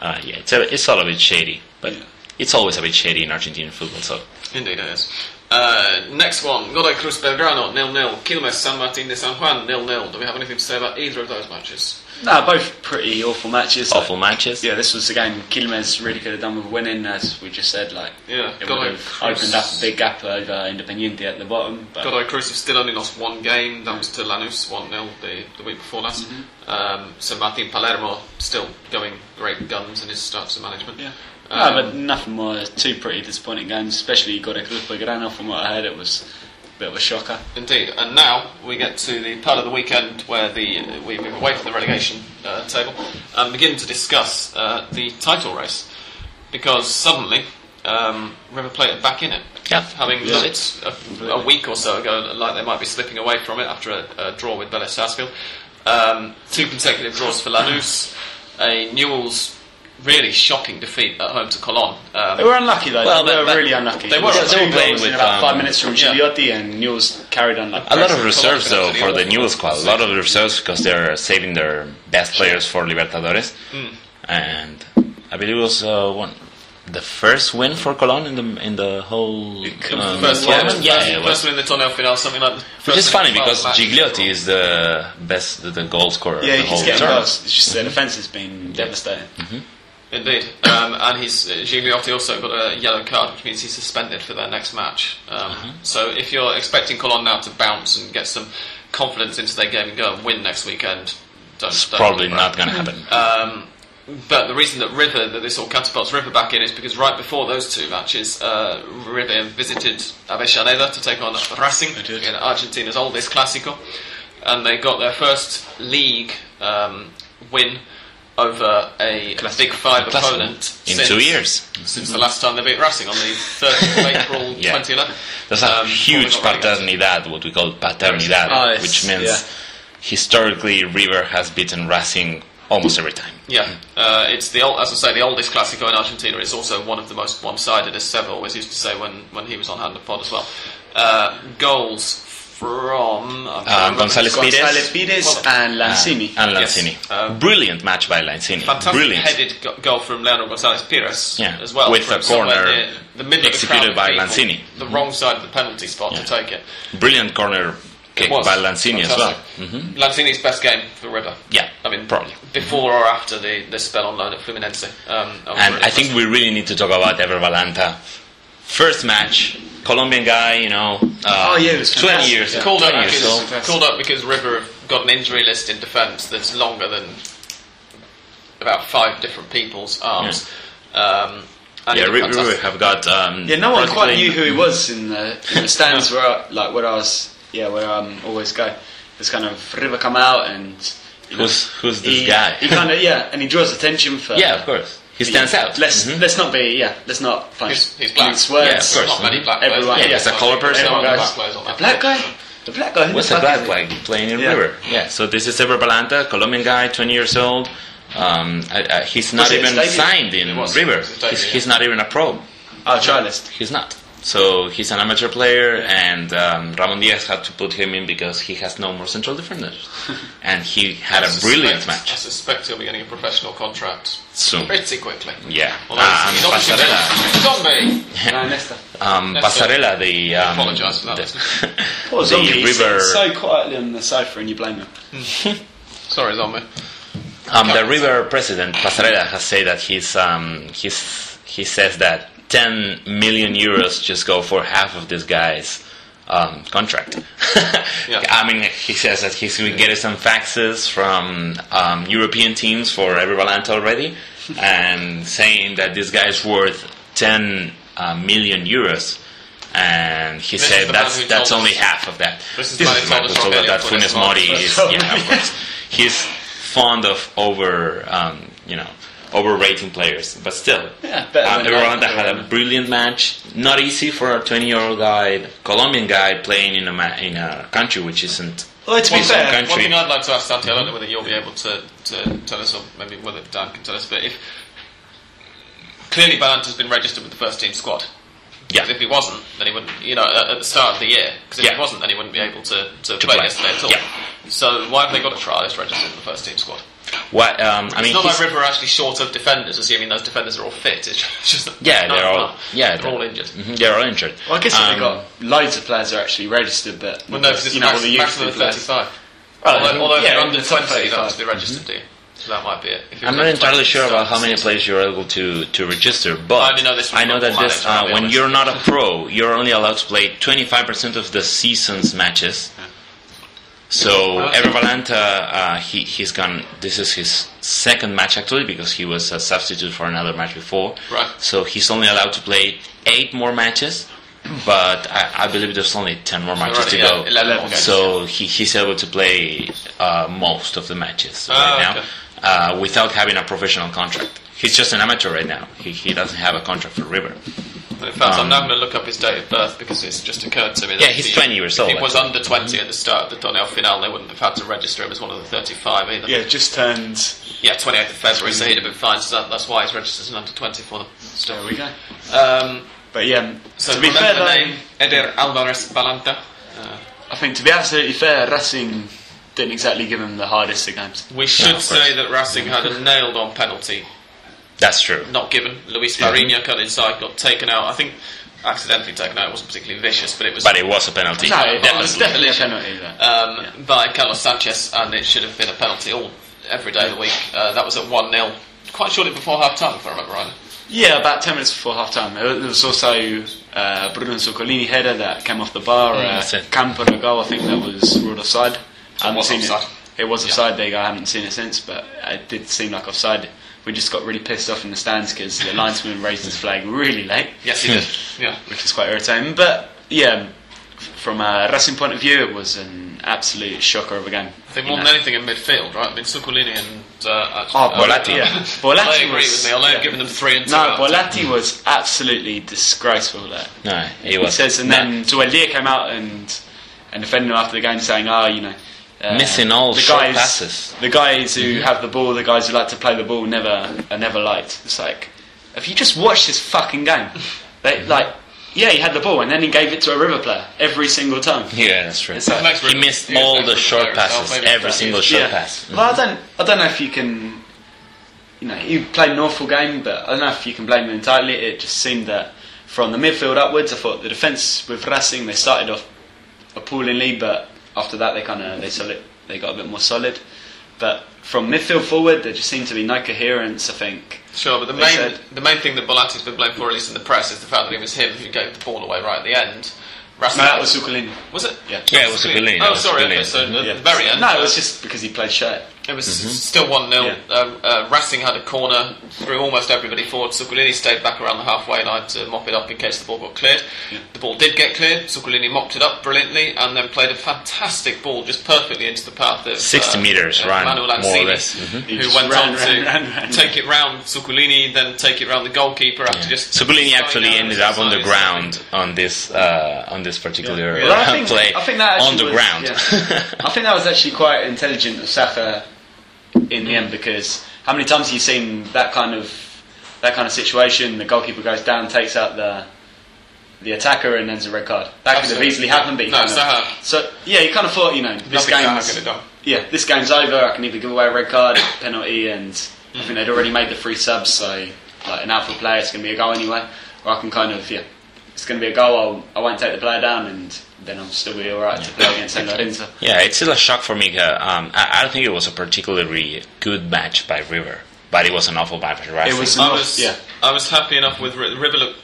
Uh, yeah, it's a, it's all a bit shady, but Yeah. it's always a bit shady in Argentine football. So Indeed it is. Uh, next one, Godoy Cruz Belgrano, nil-nil. Quilmes San Martin de San Juan, nil-nil. Do we have anything to say about either of those matches? No, both pretty awful matches. awful Like, matches. yeah, this was the game Quilmes really could have done with winning, as we just said. Like, Yeah, it Godoy would have Cruz- opened up a big gap over Independiente at the bottom. But Godoy Cruz have still only lost one game. That was to Lanús, 1-0 the, the week before last. Um, San Martin Palermo still going great guns in his starts of management. Yeah. Um, no, but nothing more. Two pretty disappointing games, especially Godoy Cruz Belgrano. From what I heard, it was a bit of a shocker. Indeed, and now we get to the part of the weekend where the we move away from the relegation uh, table and begin to discuss uh, the title race because suddenly um, River Plate are back in it. Yeah. Having Yeah. done it a, a week or so ago, like they might be slipping away from it after a, a draw with Vélez Sarsfield. Um, two consecutive draws for Lanús, a Newell's really shocking defeat at home to Colón. Um, They were unlucky though. Well, they but- were but really unlucky. they were- Two they were playing goals with, about um, five minutes from yeah. Gigliotti, and Newell's carried on like A lot of reserves though for the awful. Newell squad. A lot of reserves because they're saving their best players for Libertadores, Hmm. and I believe it was uh, one the first win for Colón in the in the whole um, First one, tournament. Yeah, it was. first one in the Torneo Final, something like. That. Which is funny because. Gigliotti is the best, the goal scorer Yeah, of the he whole keeps getting tournament. goals. It's just the defence has been devastating. Indeed, um, and he's uh, Gigliotti also got a yellow card, which means he's suspended for their next match. Um, Uh-huh. So if you're expecting Colon now to bounce and get some confidence into their game and go and win next weekend, don't. It's don't probably not going to happen. Um, but the reason that River, that this all catapults River back in, is because right before those two matches, uh, River visited Avellaneda to take on Racing in Argentina's oldest Clásico, and they got their first league um, win over a big five Classic. opponent in since, two years. since the last time they beat Racing on the 30th of April Yeah. 2011. There's a Um, huge not relegation. paternidad, what we call paternidad, Oh, yes, which means yeah. historically River has beaten Racing almost every time. Yeah, uh, it's the old, as I say, the oldest Classico in Argentina. It's also one of the most one-sided, as Seb always used to say when, when he was on Hand of Pod as well. Uh, goals from I'm Um, Gonzalez Pires. González Pires and Lanzini. And Yes. Um, Brilliant match by Lanzini. Fantastic Brilliant. headed go- goal from Leandro Gonzalez Pires Yeah, as well. with a corner the middle executed of the by of people, Lanzini. The wrong side of the penalty spot Yeah. to take it. Brilliant corner kick It was by Lanzini as well. fantastic. hmm Lanzini's best game for River. Yeah, I mean, probably. before or after the, the spell on loan at Fluminense. Um, And really I think we really need to talk about Ever Balanta. First match, Colombian guy, you know, uh, Oh, yeah, it was 20 fantastic. years, Yeah. called up years because old. called up because River have got an injury list in defence that's longer than about five different people's arms. Um, Yeah, he did River have got. Um, Yeah, no one quite knew who he was in the, in the stands where I, like where I was. Yeah, where I um, always go. This kind of River come out and you know, Who's, who's this he, guy? He kind of yeah, and he draws attention for yeah, of course. He stands out. Let's Mhm. let's not be yeah, let's not find He's, he's black. mince words. Yeah, of course. Not many black players. Everyone- Yeah, he's a colour person. Everyone Everyone black goes, players on The black guy, the black guy. who What's the a black is he? guy playing in Yeah. River? Yeah, so this is Ever Balanta, Colombian guy, 20 years old. Um, I, I, he's not even debut? signed in River. It was his debut, he's, he's not even a pro. Oh, trialist. He's not. So he's an amateur player, and um, Ramon Diaz had to put him in because he has no more central defenders. and he had I a brilliant match. I suspect he'll be getting a professional contract soon. pretty quickly. Yeah. Although Um, he's obviously Passarella. Zombie. No, Nesta. Um, That's Passarella, the. Um, apologise for that, the- Poor the zombie. He River. sits so quietly on the sofa, and you blame him. Sorry, Zombie. Um, the River president Passarella has said that he's um, he's he says that 10 million euros just go for half of this guy's um, contract. Yeah. I mean, he says that he's been getting some faxes from um, European teams for Ever Balanta already, and saying that this guy is worth 10 uh, million euros. And he This is said that's that's only us- half of that. This is This is who the man told who us told us Rogelio that Funes Mori is yeah, of course. He's fond of over um, you know overrating players, but still. Yeah, Um, Everyone that. had a brilliant match. Not easy for a 20 year old guy, Colombian guy, playing in a ma- in a country which isn't. Well, to be One, fair, country. one thing I'd like to ask Santi, I don't know whether you'll be able to, to tell us, or maybe whether Dan can tell us, but if clearly Balanta's been registered with the first team squad. Yeah. If he wasn't, then he wouldn't, you know, at, at the start of the year. Because if Yeah. he wasn't, then he wouldn't be able to, to, To play, play. yesterday at all. Yeah. So why have they got a trialist registered in the first team squad? What um, I mean, it's not he's- like River are actually short of defenders, assuming those defenders are all fit. It's just that yeah, no, they're all no, yeah they're all injured. Mhm, they're all injured. well, I guess Um, they've got loads of players are actually registered, but Well, no, because it's you know all max, the youth maximum of players. 35. Well, although although if yeah, you're under the top 20, you don't have to be registered, do you? So that might be it. I'm not entirely sure about how many at players you're able to, to register, but I know this I know that this, uh, when honest. you're not a pro, you're only allowed to play 25% of the season's matches. So Oh. Ever Balanta, uh, he he's gone. This is his second match actually because he was a substitute for another match before. Right. So he's only allowed to play eight more matches, but I, I believe there's only ten more matches Already, to yeah, go. 11 more. So he, he's able to play uh, most of the matches Ah, right now okay. uh, without having a professional contract. He's just an amateur right now. He, he doesn't have a contract for River. In fact, I'm now going to look up his date of birth because it's just occurred to me. That Yeah, he's if he- 20 years if old, he was under 20 at the start of the Torneo Final, they wouldn't have had to register him as one of the 35 either. Yeah, just turned. Yeah, 28th of February, so he'd have been fine. So that, that's why he's registered as an under 20 for them. There we go. Um, But yeah, so to be remember fair, the though, name Eder Alvarez Balanta. Uh, I think to be absolutely fair, Racing didn't exactly give him the hardest of games. we should say that Racing had a nailed-on penalty That's true. not given. Luis Fariña cut inside, got taken out. I think accidentally taken out. It wasn't particularly vicious, but it was. But it was a penalty. No, it definitely. was definitely a penalty. Though. um, Yeah. by Carlos Sanchez, and it should have been a penalty all every day of the week. Uh, that was at one 0 quite shortly before half time, if I remember right. Yeah, about 10 minutes before half time. There was also uh, Bruno Zuccolini header that came off the bar. Uh, that's it. Campo a goal, I think that was ruled offside. I haven't was seen offside. it. It was offside, there you go. I haven't seen it since, but it did seem like offside. We just got really pissed off in the stands because the linesman raised his flag really late, Yes, he did. Yeah. which is quite irritating. But yeah, from a Racing point of view, it was an absolute shocker of a game. They You more than anything in midfield, right? I mean, Zuccolini and uh, uh Oh, uh, Bolatti. Uh, yeah, Well, Bolatti I agree was, with me. Although yeah. giving them three and two. No, out of ten. Bolatti was absolutely disgraceful there. No, he He was says, and no. then Zubeldía came out and and defended him after the game, saying, "Oh, you know, uh, Missing all the short guys, passes." the guys who have the ball, the guys who like to play the ball, never are never liked." It's like, have you just watched this fucking game? They like, yeah, he had the ball and then he gave it to a River player every single time. Yeah, that's true. It's like- He missed he all the short passes, maybe every single is- short pass. Well, I don't, I don't know if you can, you know, he played an awful game, but I don't know if you can blame him entirely. It just seemed that from the midfield upwards, I thought the defence with Racing they started off appallingly, but after that they kind of they solid, they got a bit more solid. But from midfield forward, there just seemed to be no coherence. I think. Sure, but the They main said- the main thing that Bolatti's been blamed for, at least in the press, is the fact that it was him who gave the ball away right at the end. Racing No, that was Zuccolini. Was it? Yeah. Yeah, it was Zuccolini, Oh, it was sorry. Okay, so at Yeah. the very end. No, it was just because he played shirt. It was still 1 0. Yeah. Um, uh, Racing had a corner, threw almost everybody forward. Zuccolini stayed back around the halfway line to mop it up in case the ball got cleared. The ball did get cleared. Zuccolini mopped it up brilliantly and then played a fantastic ball just perfectly into the path of 60 uh, meters uh, run, Manuel more or Lanzini, less. Mhm. Who went ran, on ran, to ran, ran. take it round Zuccolini, then take it round the goalkeeper after just. Zuccolini actually ended up on the ground on this uh, on this particular Yeah. Well, I uh, think- play I think that on the was- ground. yeah. I think that was actually quite intelligent of Saja in the end because how many times have you seen that kind of that kind of situation? The goalkeeper goes down, takes out the the attacker, and ends a red card. That could have easily happened, but he No, kind of- so yeah, you kind of thought, you know, this game's could have done. yeah, this game's over. I can either give away a red card, penalty, and I think they'd already made the three subs, so like an alpha player, it's going to be a goal anyway. Or I can kind of yeah, it's going to be a goal. I'll, I won't take the player down, and then I'm still be all right to play against San Lorenzo. Yeah, it's still a shock for me. Um, I, I don't think it was a particularly good match by River, but it was an awful match by Racing. It was I enough, was yeah. I was happy enough with Ri- River looked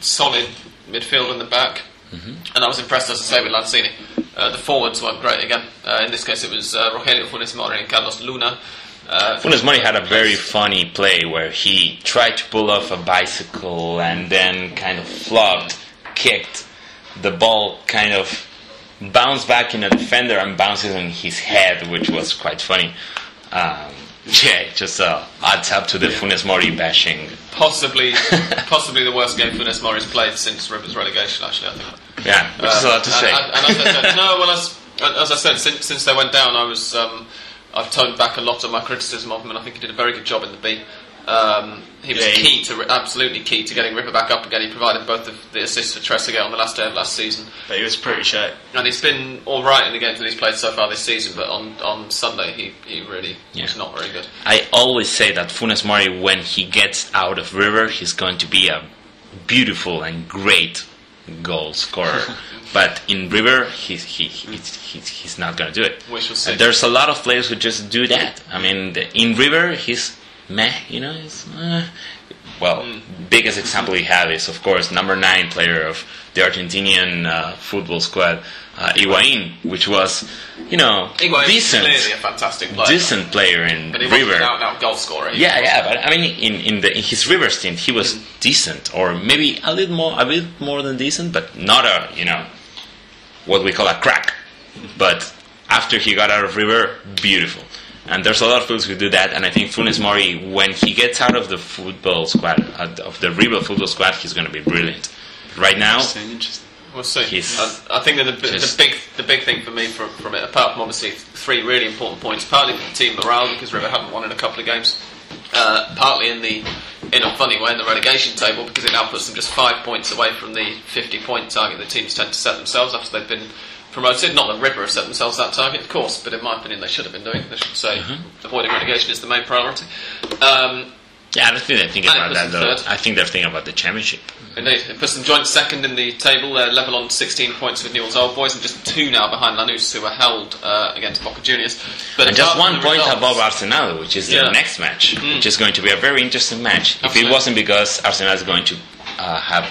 solid midfield in the back, and I was impressed, as I say, with Lanzini. Uh, the forwards weren't great again. Uh, in this case, it was uh, Rogelio Funes Mori and Carlos Luna. Uh, Funes Mori had a very funny play where he tried to pull off a bicycle and then kind of flopped, kicked. The ball kind of bounced back in a defender and bounces on his head, which was quite funny. Um, yeah, just uh, adds up to the Funes Mori bashing. possibly, possibly the worst game Funes Mori's played since River's relegation. Actually, I think. Yeah, which is a lot to Uh, say. And, and, and as I said, no, well, as, as I said, since, since they went down, I was um, I've toned back a lot of my criticism of him, and I think he did a very good job in the B. Um, he was Yeah, he- key to absolutely key to getting River back up again. He provided both of the assists for Trezeguet on the last day of last season, But he was pretty shit. and he's been all right in the games that he's played so far this season. But on, on Sunday, he, he really Yeah. was not very good. I always say that Funes Mori, when he gets out of River, he's going to be a beautiful and great goal scorer. but in River, he's, he, he's, he's, he's not going to do it. We shall see. And there's a lot of players who just do that. I mean, the, in River, he's meh, you know. He's, uh, well, biggest example we have is, of course, number nine player of the Argentinian uh, football squad, uh, Higuain, which was, you know, Higuain decent, clearly a fantastic player, decent player in but he wasn't River. an out-and-out goal scorer. Yeah, yeah, but I mean, in in, the, in his River stint, he was decent, or maybe a little more, a bit more than decent, but not a you know what we call a crack. But after he got out of River, beautiful. And there's a lot of fools who do that, and I think Funes Mori, when he gets out of the football squad, of the River football squad, he's going to be brilliant. Right now, Interesting, interesting. We'll see. I, I think that the, the big the big thing for me from, from it, apart from obviously three really important points, partly for the team morale because River haven't won in a couple of games, uh, partly in the in a funny way in the relegation table because it now puts them just five points away from the 50 point target the teams tend to set themselves after they've been promoted. Not that River have set themselves that target, of course, but in my opinion they should have been doing. They should say Mm-hmm. avoiding relegation is the main priority. Um, yeah, I don't think they're thinking about that though. third. I think they're thinking about the championship. Indeed, it puts them joint second in the table. They're level on 16 points with Newell's Old Boys and just two now behind Lanús, who are held uh, against Boca Juniors. But And just one point results- above Arsenal, which is Yeah. the next match, which is going to be a very interesting match. If it wasn't because Arsenal is going to uh, have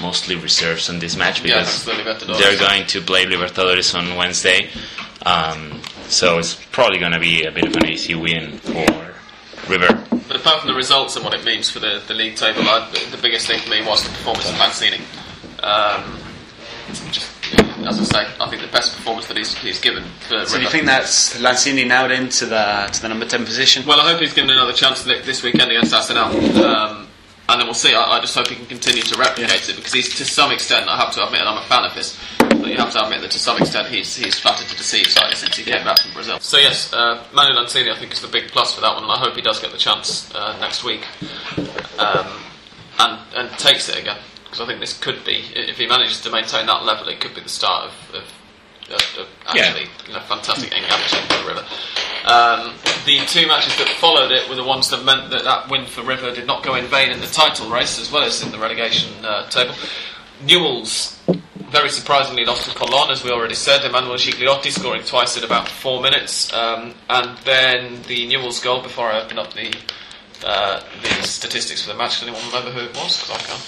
mostly reserves on this match because that's the they're going to play Libertadores on Wednesday, um, so it's probably going to be a bit of an easy win for River. But apart from the results and what it means for the, the league table, I, the, the biggest thing for me was the performance of Lanzini. Um, just, as I say, I think the best performance that he's, he's given for So do you think that's Lanzini now him to the to the number ten position? Well, I hope he's given another chance this weekend against Arsenal. Um, and then we'll see. I, I just hope he can continue to replicate it because he's, to some extent, I have to admit, and I'm a fan of his, but you have to admit that to some extent he's, he's flattered to deceive slightly since he came back from Brazil. So, yes, uh, Manu Lanzini, I think, is the big plus for that one, and I hope he does get the chance uh, next week um, and, and takes it again. Because I think this could be, if he manages to maintain that level, it could be the start of, of, of, of Yeah. actually you know, fantastic engagement for River. Um, the two matches that followed it were the ones that meant that that win for River did not go in vain in the title race as well as in the relegation uh, table. Newell's very surprisingly lost to Colón, as we already said. Emmanuel Gigliotti scoring twice in about four minutes, um, and then the Newell's goal. Before I open up the uh, the statistics for the match, can anyone remember who it was? Because I can't.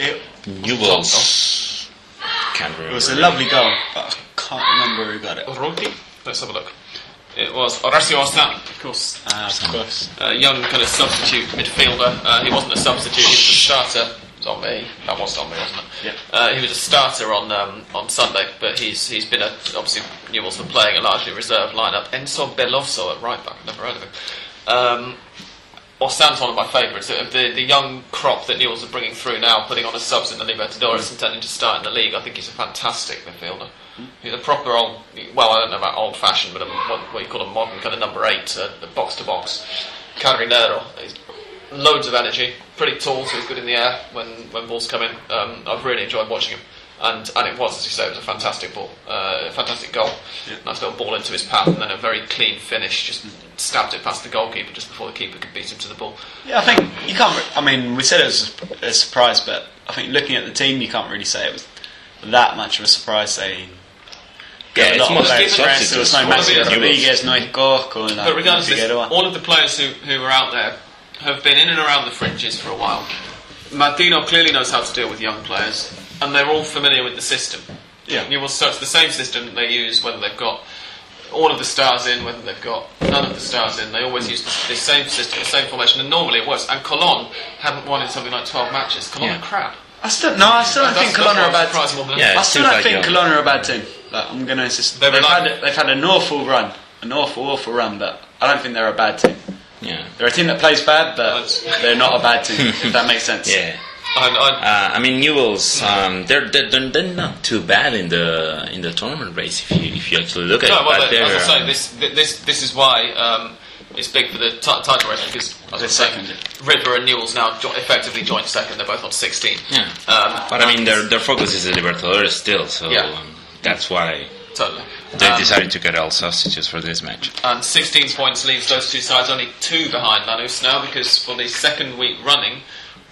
It, Newell's. Can't remember. it was a lovely goal, but I can't remember who got it. Rugby? Let's have a look. It was Horacio Orzán, of course. Ah, of course. a young kind of substitute midfielder. Uh, he wasn't a substitute; he was a starter. It was on me. That was on me, wasn't it? Yeah. Uh, he was a starter on um, on Sunday, but he's he's been a, obviously Newell's been playing a largely reserve lineup. Enzo Belloso at right back. Never heard of him. Um, Orzán's one of my favourites. The, the the young crop that Newell's are bringing through now, putting on as subs in the Libertadores, and turning to start in the league. I think he's a fantastic midfielder. He's a proper old, well, I don't know about old fashioned, but a, what, what you call a modern kind of number eight, uh, box to box. Carrinero. He's loads of energy, pretty tall, so he's good in the air when, when balls come in. Um, I've really enjoyed watching him. And, and it was, as you say, it was a fantastic ball, uh, a fantastic goal. Nice little ball into his path, and then a very clean finish. Just stabbed it past the goalkeeper just before the keeper could beat him to the ball. Yeah, I think you can't. re- I mean, we said it was a surprise, but I think looking at the team, you can't really say it was that much of a surprise. They Yeah, a it's lot of mostly players rest. No. Maxi Rodriguez, no Gorko, But uh, regardless, of this, all of the players who, who are out there have been in and around the fringes for a while. Martino clearly knows how to deal with young players, and they're all familiar with the system. Yeah. You will so it's the same system that they use whether they've got all of the stars in, whether they've got none of the stars in. They always use the, the same system, the same formation, and normally it works. And Colón haven't won in something like 12 matches. Colón Yeah. are crap. I still no, I still don't That's- think Colón that's are a what bad. surprised more than Yeah. I it still seems don't like think young. Colón are a bad team. Like, I'm going to insist. They're They've reliable. had, they've had an awful run, an awful, awful run, but I don't think they're a bad team. Yeah. They're a team that plays bad, but That's- they're not a bad team. if that makes sense. Yeah. I, I, Uh, I mean, Newell's um, they're, they're they're they're not too bad in the in the tournament race if you if you actually look at No, it. well, but as I they're, say, um, this this this is why um, it's big for the ti title race because as I They're say, second. River and Newell's now jo- effectively joint second. They're both on 16. Yeah. Um, But I mean, their their focus is the Libertadores still, so Yeah. um, that's why totally. they Um, decided to get all substitutes for this match. and 16 points leaves those two sides only two behind Lanús now because for the second week running,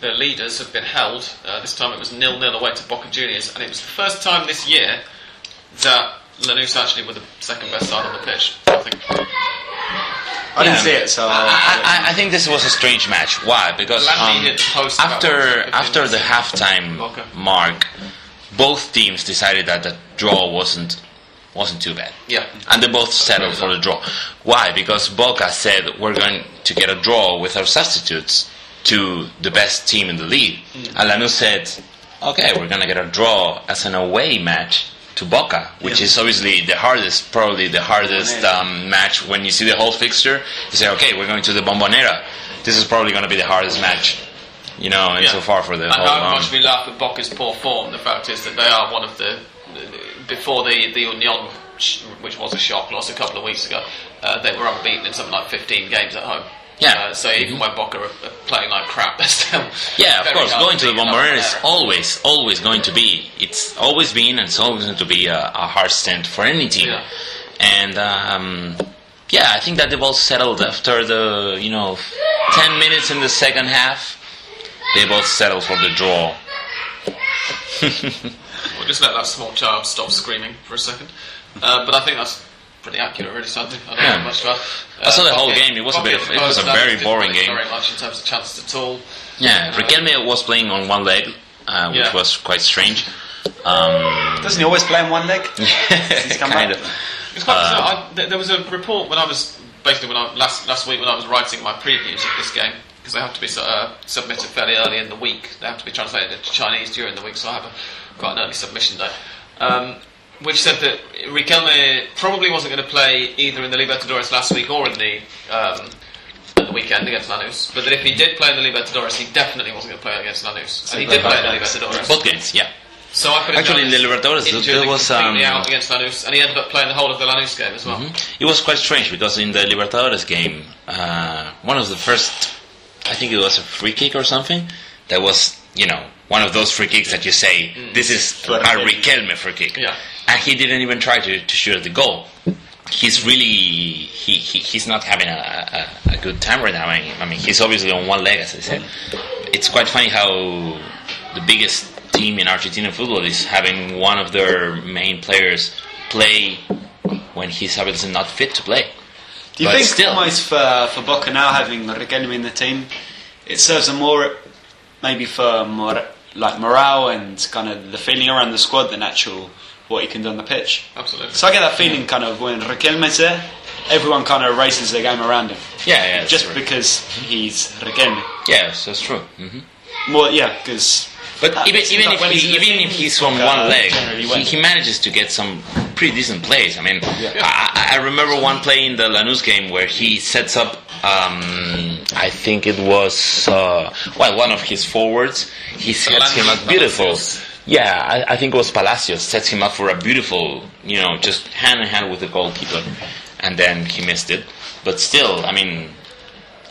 the leaders have been held. Uh, this time it was nil nil away to Boca Juniors, and it was the first time this year that Lanús actually were the second best side on the pitch. I think. I didn't see it, so. I, I, I think this was a strange match. Why? Because um, hit the post about after after the halftime mark, both teams decided that the draw wasn't wasn't too bad. Yeah. And they both settled for the draw. Why? Because Boca said we're going to get a draw with our substitutes to the best team in the league. And Lanús said, okay, we're going to get a draw as an away match to Boca, which is obviously the hardest, probably the hardest um, match when you see the whole fixture. You say, okay, we're going to the Bombonera. This is probably going to be the hardest match, you know, and Yeah. so far for the And whole how um, much we laugh at Boca's poor form, the fact is that they are one of the before the the Union, which was a shock loss a couple of weeks ago. Uh, they were unbeaten in something like 15 games at home. Yeah. Uh, so even when Boca are, playing like crap, they're still Yeah, of course. Going to the Bombonera is always, always going to be. It's always been, and it's always going to be a, a hard stand for any team. Yeah. And um, yeah, I think that they've all settled after the you know ten minutes in the second half. They both settled for the draw. We'll just let that small child stop screaming for a second. Uh, but I think that's pretty accurate, really. Something I don't Yeah. have much to add. I saw the whole game, it was a bit of- it was a very boring play game. Very much in terms of chances at all. Yeah, Riquelme was playing on one leg, uh, which Yeah. was quite strange. Um, Doesn't he always play on one leg? come kind back? of. It's quite Uh. I, there was a report when I was basically when I last last week when I was writing my previews of this game because they have to be uh, submitted fairly early in the week. They have to be translated into Chinese during the week, so I have a, quite an early submission day. Um, which said that Riquelme probably wasn't going to play either in the Libertadores last week or in the um, at the weekend against Lanús. But that if he did play in the Libertadores, he definitely wasn't going to play against Lanús. And he did play in the Libertadores. Both games, yeah. So I put Actually, in the Libertadores, there was, um, out against Lanús, and he ended up playing the whole of the Lanús game as well. It was quite strange because in the Libertadores game, uh, one of the first, I think it was a free kick or something, that was, you know, one of those free kicks that you say, this is a Riquelme free kick. Yeah. And he didn't even try to, to shoot at the goal. He's really, he, he, he's not having a, a, a good time right now. I mean, I mean, he's obviously on one leg, as I said. It's quite funny how the biggest team in Argentinian football is having one of their main players play when he's obviously not fit to play. Do you But think still- almost for for Boca now having Riquelme in the team, it serves them more maybe for more like morale and kind of the feeling around the squad than actual what he can do on the pitch. Absolutely. So I get that feeling kind of when Riquelme's there, everyone kind of races their game around him Yeah, yeah, just true. because he's Riquelme. Yes, that's true. hmm More yeah, because But even even if he, even if he's on one leg, he, he manages to get some pretty decent plays. I mean, I, I remember one play in the Lanús game where he sets up. Um, I think it was uh, well one of his forwards. He sets him up beautiful. Yeah, I, I think it was Palacios sets him up for a beautiful, you know, just hand in hand with the goalkeeper, and then he missed it. But still, I mean,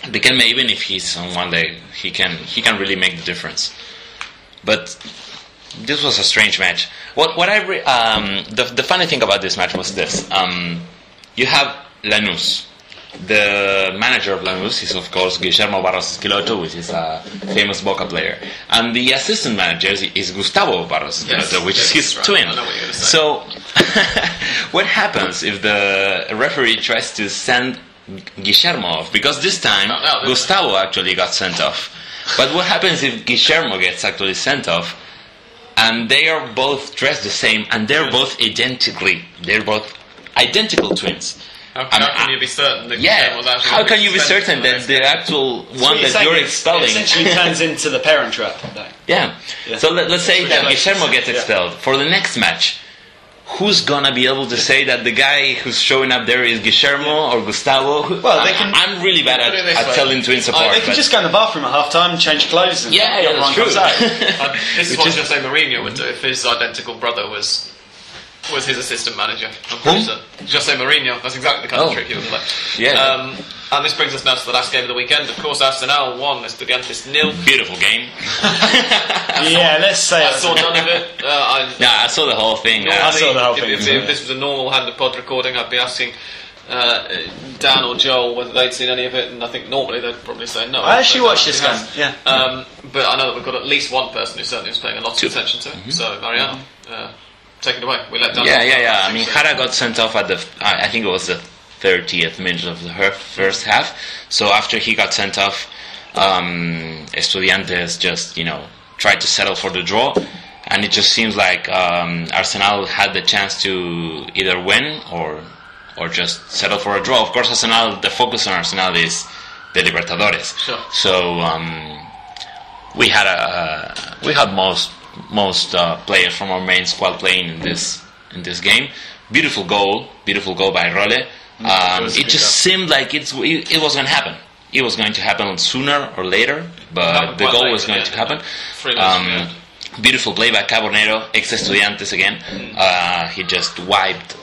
Riquelme, even if he's on one leg, he can he can really make the difference. But this was a strange match. What what I re- um, the the funny thing about this match was this: um, you have Lanús. The manager of Lanús is of course Guillermo Barros Schelotto, which is a famous Boca player, and the assistant manager is, Gustavo Barros Schelotto, Yes, which yes, is his right. twin. What you're gonna say. So, what happens if the referee tries to send Guillermo off? Because this time No, no, Gustavo actually got sent off. But what happens if Guillermo gets actually sent off? And they are both dressed the same, and they're both identically, they're both identical twins. How, I mean, how can you be certain that Yeah, was actually how can you be certain the that the actual one that saying you're it- expelling essentially turns into the parent trap. Though. yeah. Yeah. So let, let's say that like- Guillermo gets yeah. expelled for the next match. Who's gonna be able to say that the guy who's showing up there is Guillermo or Gustavo? Well, they I'm- can- I'm really bad at, this at telling twins Oh, apart. They can just go in the bathroom at half time, change clothes, and yeah, yeah, that's true. comes out. Uh, this is Which what is- Jose Mourinho would do if his identical brother was was his assistant manager. I'm pretty Who? Jose Mourinho. That's exactly the kind Oh. of trick he would play. Yeah. Um, and this brings us now to the last game of the weekend. Of course, Arsenal won. Estudiantes nil. Beautiful game. yeah, let's say I saw none of it. Uh, I, Yeah, I saw the whole thing. Normally, Uh, saw the whole if, thing if, if this was a normal Hand of Pod recording, I'd be asking uh, Dan or Joel whether they'd seen any of it, and I think normally they'd probably say no. I actually watched this game. Yeah. Um, but I know that we've got at least one person who certainly was paying a lot of attention to it. So, Mariano, uh, take it away. We let yeah, yeah, yeah. I mean. Hara got sent off at the. I I think it was the 30th minute of the her first half. So after he got sent off, um, Estudiantes just you know tried to settle for the draw, and it just seems like um, Arsenal had the chance to either win or or just settle for a draw. Of course, Arsenal. The focus on Arsenal is the Libertadores. Sure. So um, we had a we had most most uh, players from our main squad playing in this in this game. Beautiful goal, beautiful goal by Role. Um, Mm, it just seemed like it's it, it was going to happen. It was going to happen sooner or later, but the goal was going to happen. Three minutes from the Um, beautiful play by Carbonero, ex Estudiantes again. Mm. Uh, he just wiped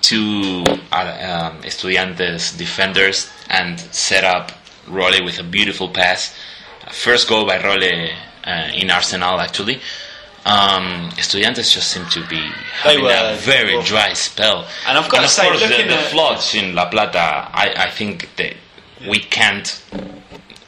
two uh, um, Estudiantes defenders and set up Role with a beautiful pass. First goal by Role uh, in Arsenal, actually. Um, Estudiantes just seem to be having were a very terrible. dry spell. And I've got to of say, course, the, looking the floods in La Plata, I, I think that we can't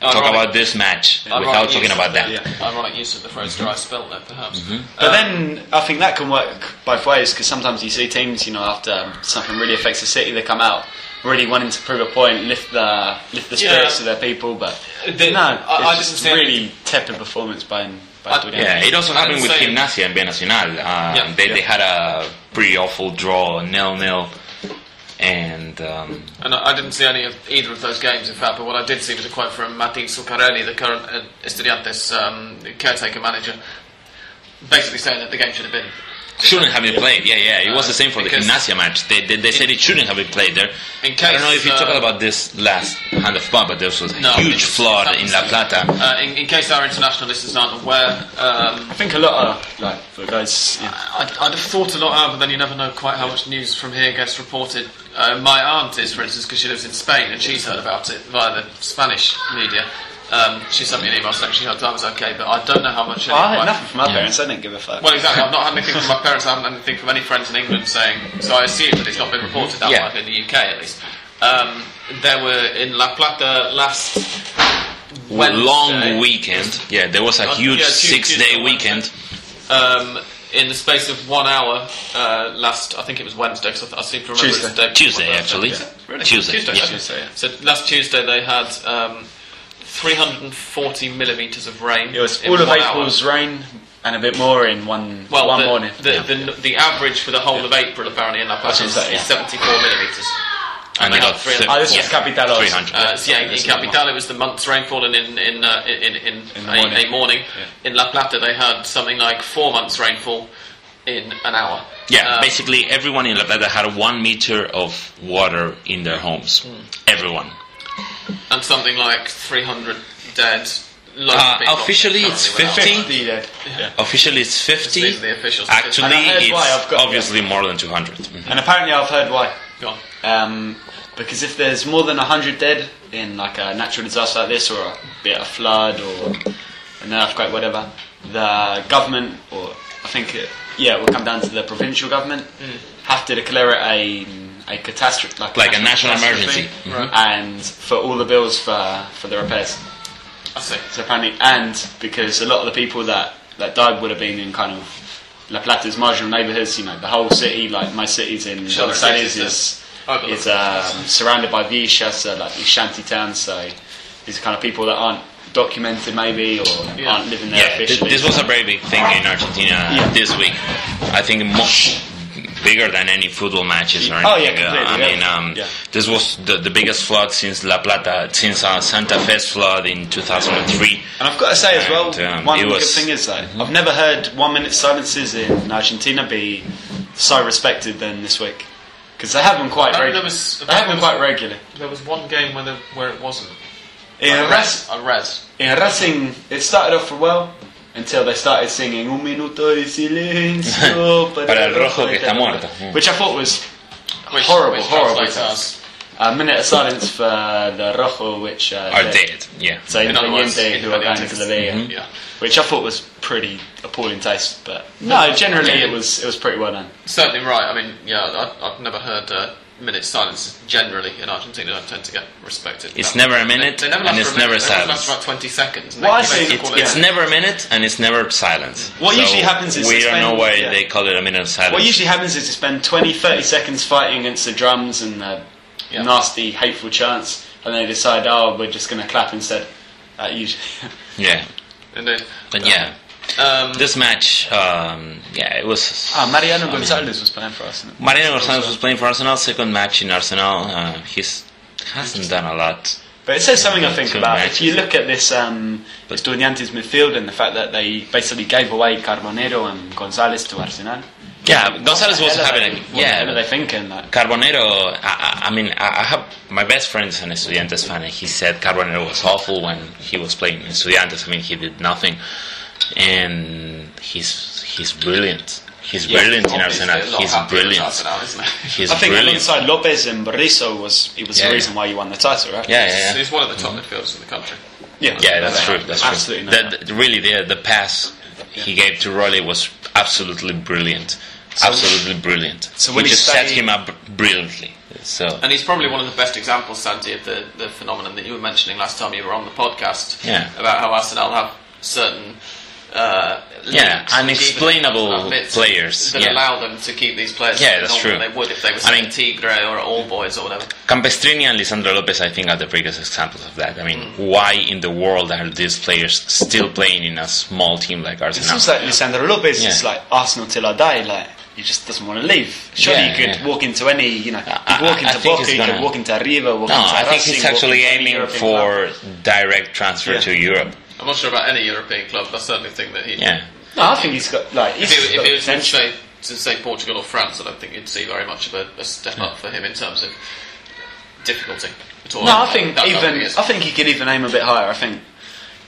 talk Ironic- about this match without talking about the- that. Yeah. Ironic use of the phrase dry spell there, perhaps. Mm-hmm. But then I think that can work both ways because sometimes you see teams, you know, after um, something really affects the city, they come out really wanting to prove a point, lift the lift the Yeah. spirits of their people. But The- no, I- I just really tepid performance by by I- Estudiantes. Yeah, it also happened with Gimnasia and B Nacional. Uh, Yeah. they, they had a pretty awful draw, nil nil, and um, And I I didn't see any of either of those games, in fact, but what I did see was a quote from Martin Zuccarelli, the current uh, Estudiantes um, caretaker manager, basically saying that the game should have been shouldn't have been played. Yeah, yeah. It was the same for the because- Gimnasia match. They, they, they said it shouldn't have been played there. In I don't know if you uh, talk about this last Hand of Pod, but there was a No, huge flaw in La Plata. Uh, in, in case our international listeners aren't aware, um, I think a lot of like for guys. Yeah. I'd, I'd have thought a lot out, but then you never know quite how much news from here gets reported. Uh, my aunt is, for instance, because she lives in Spain and she's heard about it via the Spanish media. Um, she sent me an email saying she heard that was okay, but I don't know how much. Well, I had nothing from my Yeah. parents. I didn't give a fuck. Well, exactly. I've not had anything from my parents. I haven't had anything from any friends in England saying. So I assume that it's not been reported that Yeah. way in the UK at least. Um, there were in La Plata last Wednesday, Long weekend. Yeah, there was a Uh, huge yeah, six day weekend. Um, in the space of one hour, uh, last I think it was Wednesday, because I, I seem to remember Tuesday. it's the day Tuesday, my birthday. actually. Really? Tuesday, Tuesday, yeah. okay. Tuesday, yeah. So last Tuesday they had um, 340 millimeters of rain. It was in all of one hour. April's rain and a bit more in one Well, one the, morning. The, the, the average for the whole of April apparently in La Paz is, what I'm is 74 millimeters. And they they got 300 Oh, this was Capital. 300. Uh, so yeah, in This is Capital it was the month's rainfall, and in in uh, in, in, In the a, morning. a morning. Yeah. In La Plata they had something like four months rainfall in an hour. Yeah, Um, basically everyone in La Plata had one meter of water in their homes. Hmm. Everyone. And something like 300 dead. Uh, officially it's 50. 50 dead. Yeah. Officially it's 50. These are the officials. Actually, And I heard it's why, I've got- obviously more than 200. Mhm. And apparently, I've heard why. Go on. Um, because if there's more than 100 dead in like a natural disaster like this, or a bit of flood, or an earthquake, whatever, the government, or I think it, yeah, it will come down to the provincial government, have to declare it a a catastrophe, like, Like a national catastrophe, emergency. Mhm. Right. and for all the bills for for the repairs. I see. So apparently, and because a lot of the people that, that died would have been in kind of La Plata's marginal neighbourhoods, you know, the whole city, like my city's in Sure, Buenos the Aires, is, is um, surrounded by villas, so like these shanty towns, so these are kind of people that aren't documented maybe or Yeah. aren't living there Yeah, officially. this was a very big thing in Argentina Yeah. this week. I think mo- bigger than any football matches or anything. Oh, yeah, anything. Uh, I mean, um, Yeah. this was the, the biggest flood since La Plata, since uh, Santa Fe's flood in 2003. And I've got to say as well, And, um, one good was- thing is that I've never heard one minute silences in Argentina be so respected than this week. Because they have them quite Apparently regularly. there was- They have them apparently quite was- regularly. There was one game where, the, where it wasn't. In I read. Ras- I read. in Racing, it started off for well until they started singing Un minuto de silencio Para el rojo que está muerto. Which I thought was Which, Horrible, which horrible translates task. a minute of silence for the rojo, which uh, Are they're- dead, yeah. So In other words, Independiente, who are going to the Liga, Mm-hmm. Yeah. which I thought was pretty appalling taste. But no, generally it was it was pretty well done. Certainly right. I mean, yeah, I, I've never heard uh, minute silence generally in Argentina. Don't tend to get respected. It's never a minute, They, they never and last it's for a minute. never They always last silence. about 20 seconds. and Well, I they see. It's, it it's a- never a minute and it's never silence. What So usually happens is we don't know why yeah. they call it a minute of silence. What usually happens is you spend 20, 30 seconds fighting against the drums and the Yeah. nasty, hateful chants, and they decide, oh, we're just going to clap instead. That usually. yeah, Indeed. but yeah, uh, Um, this match, um, yeah, it was. ah, Mariano I mean, Gonzalez was playing for Arsenal. Mariano Gonzalez was playing for Arsenal, second match in Arsenal. Uh, he's hasn't done a lot. But it says something I think about. matches. If you look at this um, Estudiantes midfield and the fact that they basically gave away Carbonero and Gonzalez to Arsenal. Yeah, Gonzalez was What the hell are having they- a What yeah. hell are they thinking? Like, Carbonero, I, I- I mean, I I have my best friend is an Estudiantes fan, and he said Carbonero was awful when he was playing in Estudiantes. I mean, he did nothing, and he's he's brilliant. He's Yeah, brilliant in Arsenal. He's brilliant. Arsenal, isn't it? He's I think brilliant. alongside Lopez and Barriso was it was Yeah, the reason yeah. why you won the title, right? Yeah, yeah, yeah. He's one of the top mm-hmm. midfielders in the country. yeah, Yeah, that's true. That's absolutely. true. no The, the- really, the the pass he gave to Rolly was absolutely brilliant. absolutely brilliant. so when he just set him up brilliantly. So And he's probably one of the best examples, Santi, of the, the phenomenon that you were mentioning last time you were on the podcast. Yeah. About how Arsenal have certain. Uh, Yeah, links, unexplainable even players, that yeah. allow them to keep these players Yeah, that's true. they would if they were I saying mean- Tigre or All Boys or whatever. Campestrini and Lisandro Lopez, I think, are the biggest examples of that. I mean, Mm. why in the world are these players still playing in a small team like It Arsenal? seems like Lisandro Lopez is like Arsenal till I die. Like he just doesn't want to leave. Surely Yeah, you could yeah. walk into any, you know, you I- walk into I think Boca, he's you could walk into River, walk no, into I think Racing, he's actually aiming European club. for direct transfer Yeah. to Europe. I'm not sure about any European club, but I certainly think that he. Yeah. No, I think he's got like he's If he, if got he was in, say, to say Portugal or France, I don't think you'd see very much of a, a step up for him in terms of difficulty at all. No, I think that- that even. I think he could even aim a bit higher. I think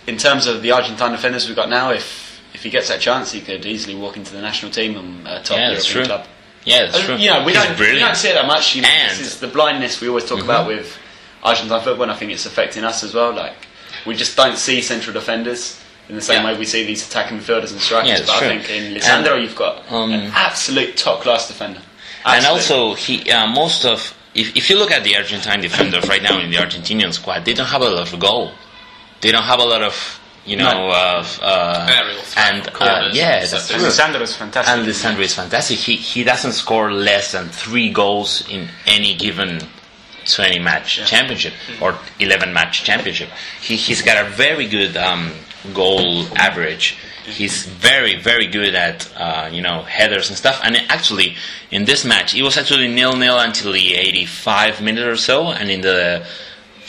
in terms of the Argentine defenders we've got now, if if he gets that chance, he could easily walk into the national team and uh, top Yeah, that's European true. club. Yeah, that's true. You know, we He's don't, we brilliant. don't see it that much. You know, And- this is the blindness we always talk about with Argentine football, and I think it's affecting us as well. Like we just don't see central defenders in the same Yeah. way we see these attacking midfielders and strikers. Yeah, it's but true. I think in Lisandro, And, you've got um, an absolute top class defender. And also, he uh, most of if, if you look at the Argentine defenders right now in the Argentinian squad, they don't have a lot of goal. They don't have a lot of you know No. of uh, threat, and uh, yeah, set that's true. Lisandro is fantastic. And Lisandro is fantastic. He he doesn't score less than three goals in any given twenty match championship or eleven match championship. He he's got a very good um, goal average. He's very very good at uh, you know headers and stuff. And actually, in this match, it was actually nil nil until the eighty five minute or so. And in the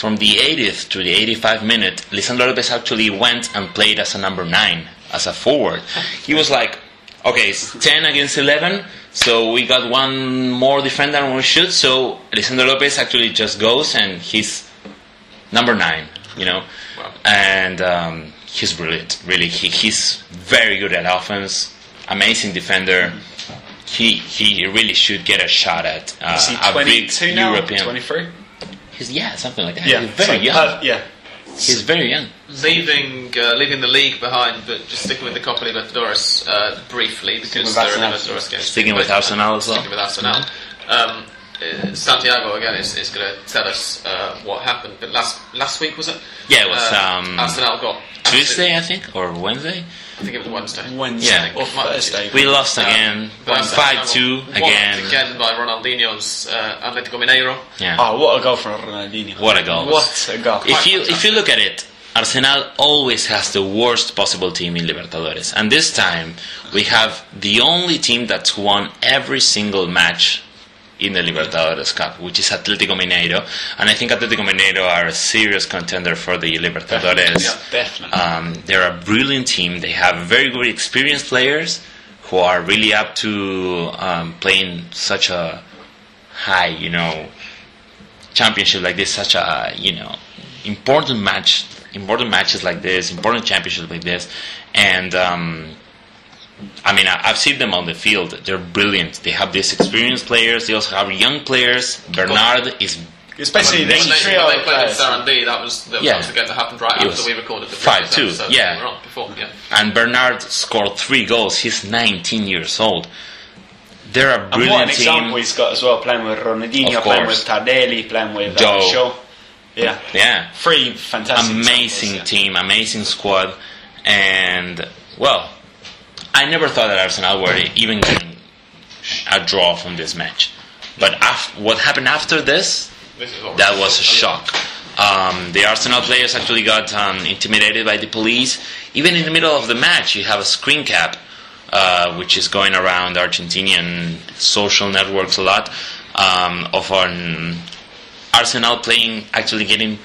from the 80th to the 85 minute, Lisandro Lopez actually went and played as a number nine, as a forward. He was like, okay, it's 10 against 11, so we got one more defender and we shoot. So Lisandro Lopez actually just goes and he's number nine, you know, Wow. and um, he's brilliant. Really, he, he's very good at offense, amazing defender. He he really should get a shot at uh, Is he a big 22 now? European. 23? He's, yeah, something like that. Yeah, he's very so, young. uh, yeah. he's very young. Leaving uh, leaving the league behind, but just sticking with the Copa Libertadores uh, briefly because with there are Arsenal. Libertadores games. Sticking with But, Arsenal as well. Sticking with Arsenal. Um, uh, Santiago again is, is going to tell us uh, what happened. But last last week was it? Yeah, it was, Uh, um, Arsenal got Tuesday, I think, or Wednesday. I think it was Wednesday. Wednesday Yeah. or It Thursday. We lost again, but won Arsenal five two again. again by Ronaldinho's uh, Atletico Mineiro. Yeah. Oh, what a goal from Ronaldinho! What a goal. What a goal! if you if you look at it, Arsenal always has the worst possible team in Libertadores, and this time we have the only team that's won every single match in the Libertadores Cup, which is Atletico Mineiro, and I think Atletico Mineiro are a serious contender for the Libertadores. Yeah, definitely. Um, they're a brilliant team. They have very very experienced players who are really up to um, playing such a high, you know, championship like this, such a you know important match, important matches like this, important championships like this, and um, I mean I, I've seen them on the field. They're brilliant. They have these experienced players. They also have young players. Bernard is Especially When this they, trio when they of played with players. Sarandí, that was, that Yeah. was the game that happened right It after we recorded the 5-2, episode yeah. we before. Yeah. and Bernard scored three goals. He's 19 years old. They're a And what an brilliant example team. he's got as well, playing with Ronaldinho, Of playing with Tardelli, playing with Joe. Yeah, Yeah, three fantastic, amazing yeah. team, amazing squad, and well, I never thought that Arsenal were even getting a draw from this match. But af- what happened after this, This is that was a shock. Um, the Arsenal players actually got um, intimidated by the police. Even in the middle of the match, you have a screen cap, uh, which is going around Argentinian social networks a lot, um, of an Arsenal playing actually getting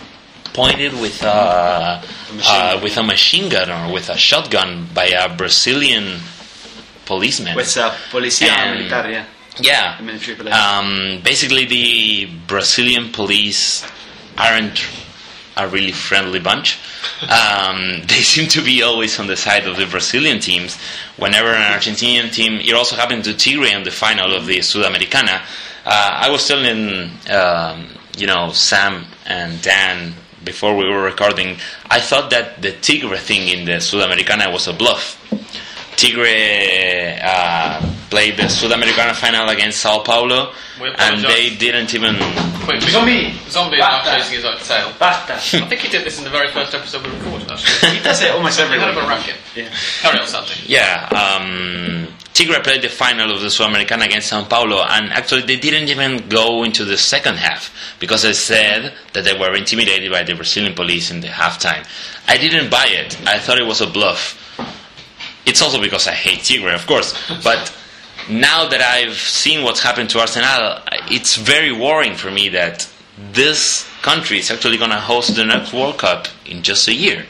pointed with a, machine uh, gun. with a machine gun or with a shotgun by a Brazilian policeman. With uh, Policia And- Militar, yeah. yeah, um, basically, the Brazilian police aren't a really friendly bunch. Um, they seem to be always on the side of the Brazilian teams. Whenever an Argentinian team, it also happened to Tigre in the final of the Sudamericana. Uh, I was telling, um, you know, Sam and Dan before we were recording, I thought that the Tigre thing in the Sudamericana was a bluff. Tigre uh, played the Sudamericana final against Sao Paulo, and they didn't even. Quickly. Zombie! Zombie is now chasing his own tail. Basta. I think he did this in the very first episode we recorded, actually. he does it almost every He had week. a racket. Yeah. Carry on, Santi. Yeah, um, Tigre played the final of the Sudamericana against Sao Paulo, and actually they didn't even go into the second half because they said that they were intimidated by the Brazilian police in the halftime. I didn't buy it. I thought it was a bluff. It's also because I hate Tigre, of course, but now that I've seen what's happened to Arsenal, it's very worrying for me that this country is actually going to host the next World Cup in just a year.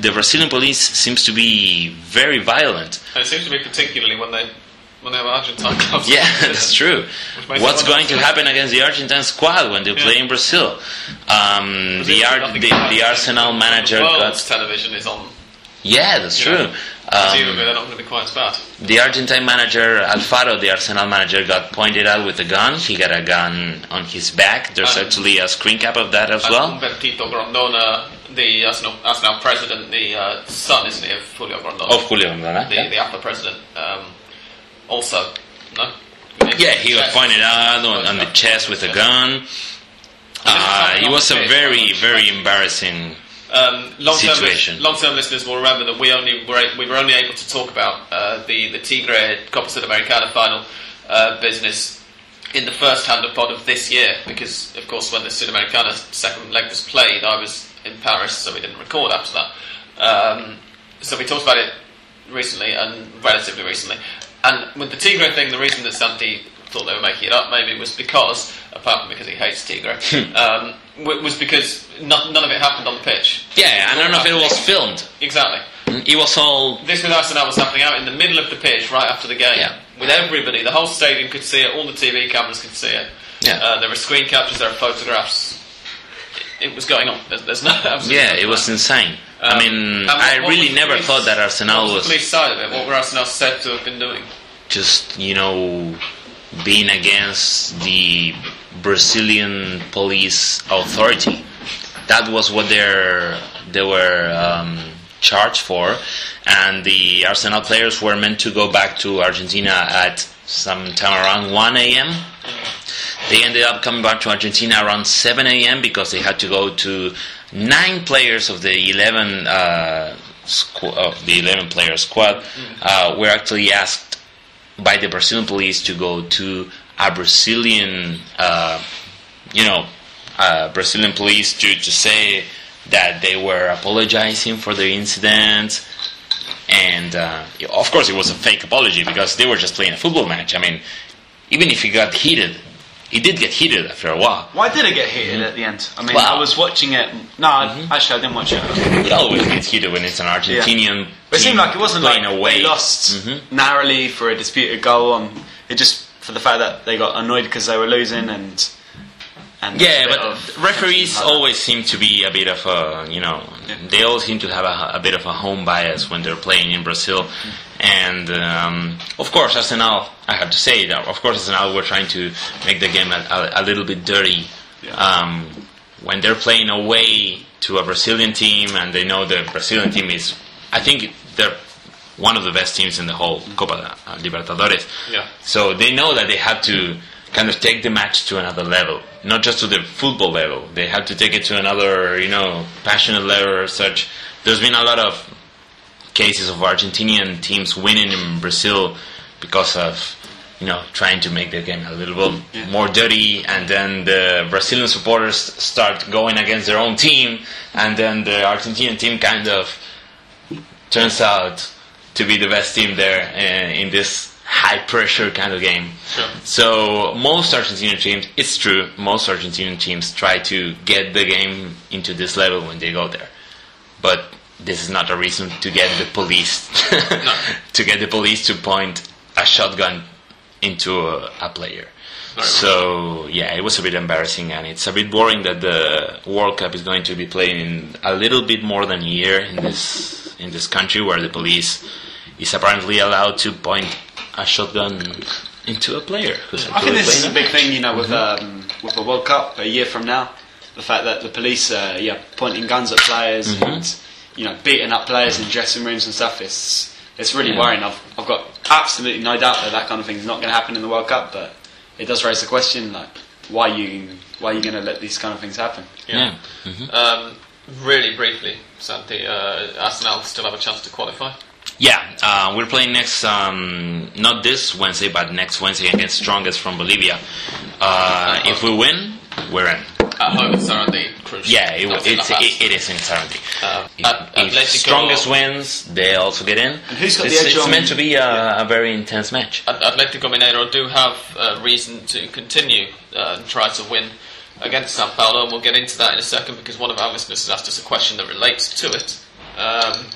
The Brazilian police seems to be very violent. And it seems to be particularly when they when they have Argentine clubs. Yeah, that's true. What's going to happen against the Argentine squad when they play in Brazil? Um, the, Ar- the, the. Arsenal manager got. television is on. Yeah, that's you know, true. Presumably Um, they're not going to be quite as bad. the Argentine manager, Alfaro, the Arsenal manager, got pointed out with a gun. He got a gun on his back. There's And- actually a screen cap of that as well. Humbertito Grondona, the Arsenal, Arsenal president, the uh, son, isn't he, of Julio Grondona? Of Julio Grondona, the, yeah. the AFA president. Um, also, no? Yeah, he was pointed out on, on the chest with a gun. Uh, it was a very, very embarrassing. Um, long-term, situation. long-term listeners will remember that we only were, we were only able to talk about uh, the the Tigre Copa Sudamericana final uh, business in the first Hand of Pod of this year because, of course, when the Sudamericana second leg was played, I was in Paris, so we didn't record after that. Um, so we talked about it recently and relatively recently. And with the Tigre thing, the reason that Santi thought they were making it up maybe was because, apart from because he hates Tigre, um, was because no- none of it happened on the pitch. Yeah, I don't know if it was filmed. Exactly. It was all. This with Arsenal was happening out in the middle of the pitch right after the game. Yeah. With everybody, the whole stadium could see it, all the TV cameras could see it. Yeah. Uh, there were screen captures, there were photographs. It was going on. There's, there's no absolutely Yeah, it was insane. I Um, mean, what- I what really never police- thought that Arsenal was the was police side of it? What were Arsenal said to have been doing? just, you know, being against the Brazilian police authority. That was what they're, they were um, charged for. And the Arsenal players were meant to go back to Argentina at some time around 1 a.m. They ended up coming back to Argentina around 7 a.m. because they had to go to nine players of the 11 uh, squ- of the 11 player squad uh, were actually asked by the Brazilian police to go to a Brazilian, uh, you know, uh, Brazilian police to, to say that they were apologizing for the incident. And uh, of course, it was a fake apology because they were just playing a football match. I mean, even if it got heated, it did get heated after a while. Why did it get heated at the end? I mean, Well- I was watching it. No, I- actually, I didn't watch it. It always gets heated when it's an Argentinian. But it seemed like it wasn't like away. they lost Mhm. narrowly for a disputed goal. On it just for the fact that they got annoyed because they were losing and. and Yeah, but referees like always seem to be a bit of a, you know, Yeah. they all seem to have a, a bit of a home bias when they're playing in Brazil. And um, of course, Arsenal, I have to say that, of course, Arsenal were trying to make the game a, a, a little bit dirty. Yeah. Um, when they're playing away to a Brazilian team and they know the Brazilian team is, I think they're one of the best teams in the whole Copa Libertadores. Yeah. So they know that they have to kind of take the match to another level, not just to the football level. They have to take it to another, you know, passionate level or such. There's been a lot of cases of Argentinian teams winning in Brazil because of, you know, trying to make the game a little bit more dirty, and then the Brazilian supporters start going against their own team, and then the Argentinian team kind of turns out to be the best team there uh, in this high pressure kind of game. Sure. So most Argentinian teams, it's true, most Argentinian teams try to get the game into this level when they go there. But this is not a reason to get the police to get the police to point a shotgun into a, a player. Very So yeah, it was a bit embarrassing, and it's a bit boring that the World Cup is going to be playing in a little bit more than a year in this in this country where the police is apparently allowed to point a shotgun into a player. Who's I think actually this is a big thing, you know, with um, with the World Cup a year from now. The fact that the police, uh, yeah, pointing guns at players Mm-hmm. and you know beating up players in dressing rooms and stuff. It's it's really Yeah. worrying. I've I've got absolutely no doubt that that kind of thing is not going to happen in the World Cup, but it does raise the question like why you why are you going to let these kind of things happen? Yeah. Um, really briefly, Santi, uh, Arsenal still have a chance to qualify. Yeah, uh, we're playing next, um, not this Wednesday, but next Wednesday against Strongest from Bolivia. Uh, if we win, we're in. At home, it's Sarandí, crucial. Yeah, it, That's in it's, it, it is in Sarandí. Uh, If, At- if Strongest wins, they also get in. And who's got the it's, edge it's on- meant to be a, a very intense match. At- Atletico Mineiro do have uh, reason to continue uh, and try to win against Sao Paulo, and we'll get into that in a second because one of our listeners has asked us a question that relates to it. Um,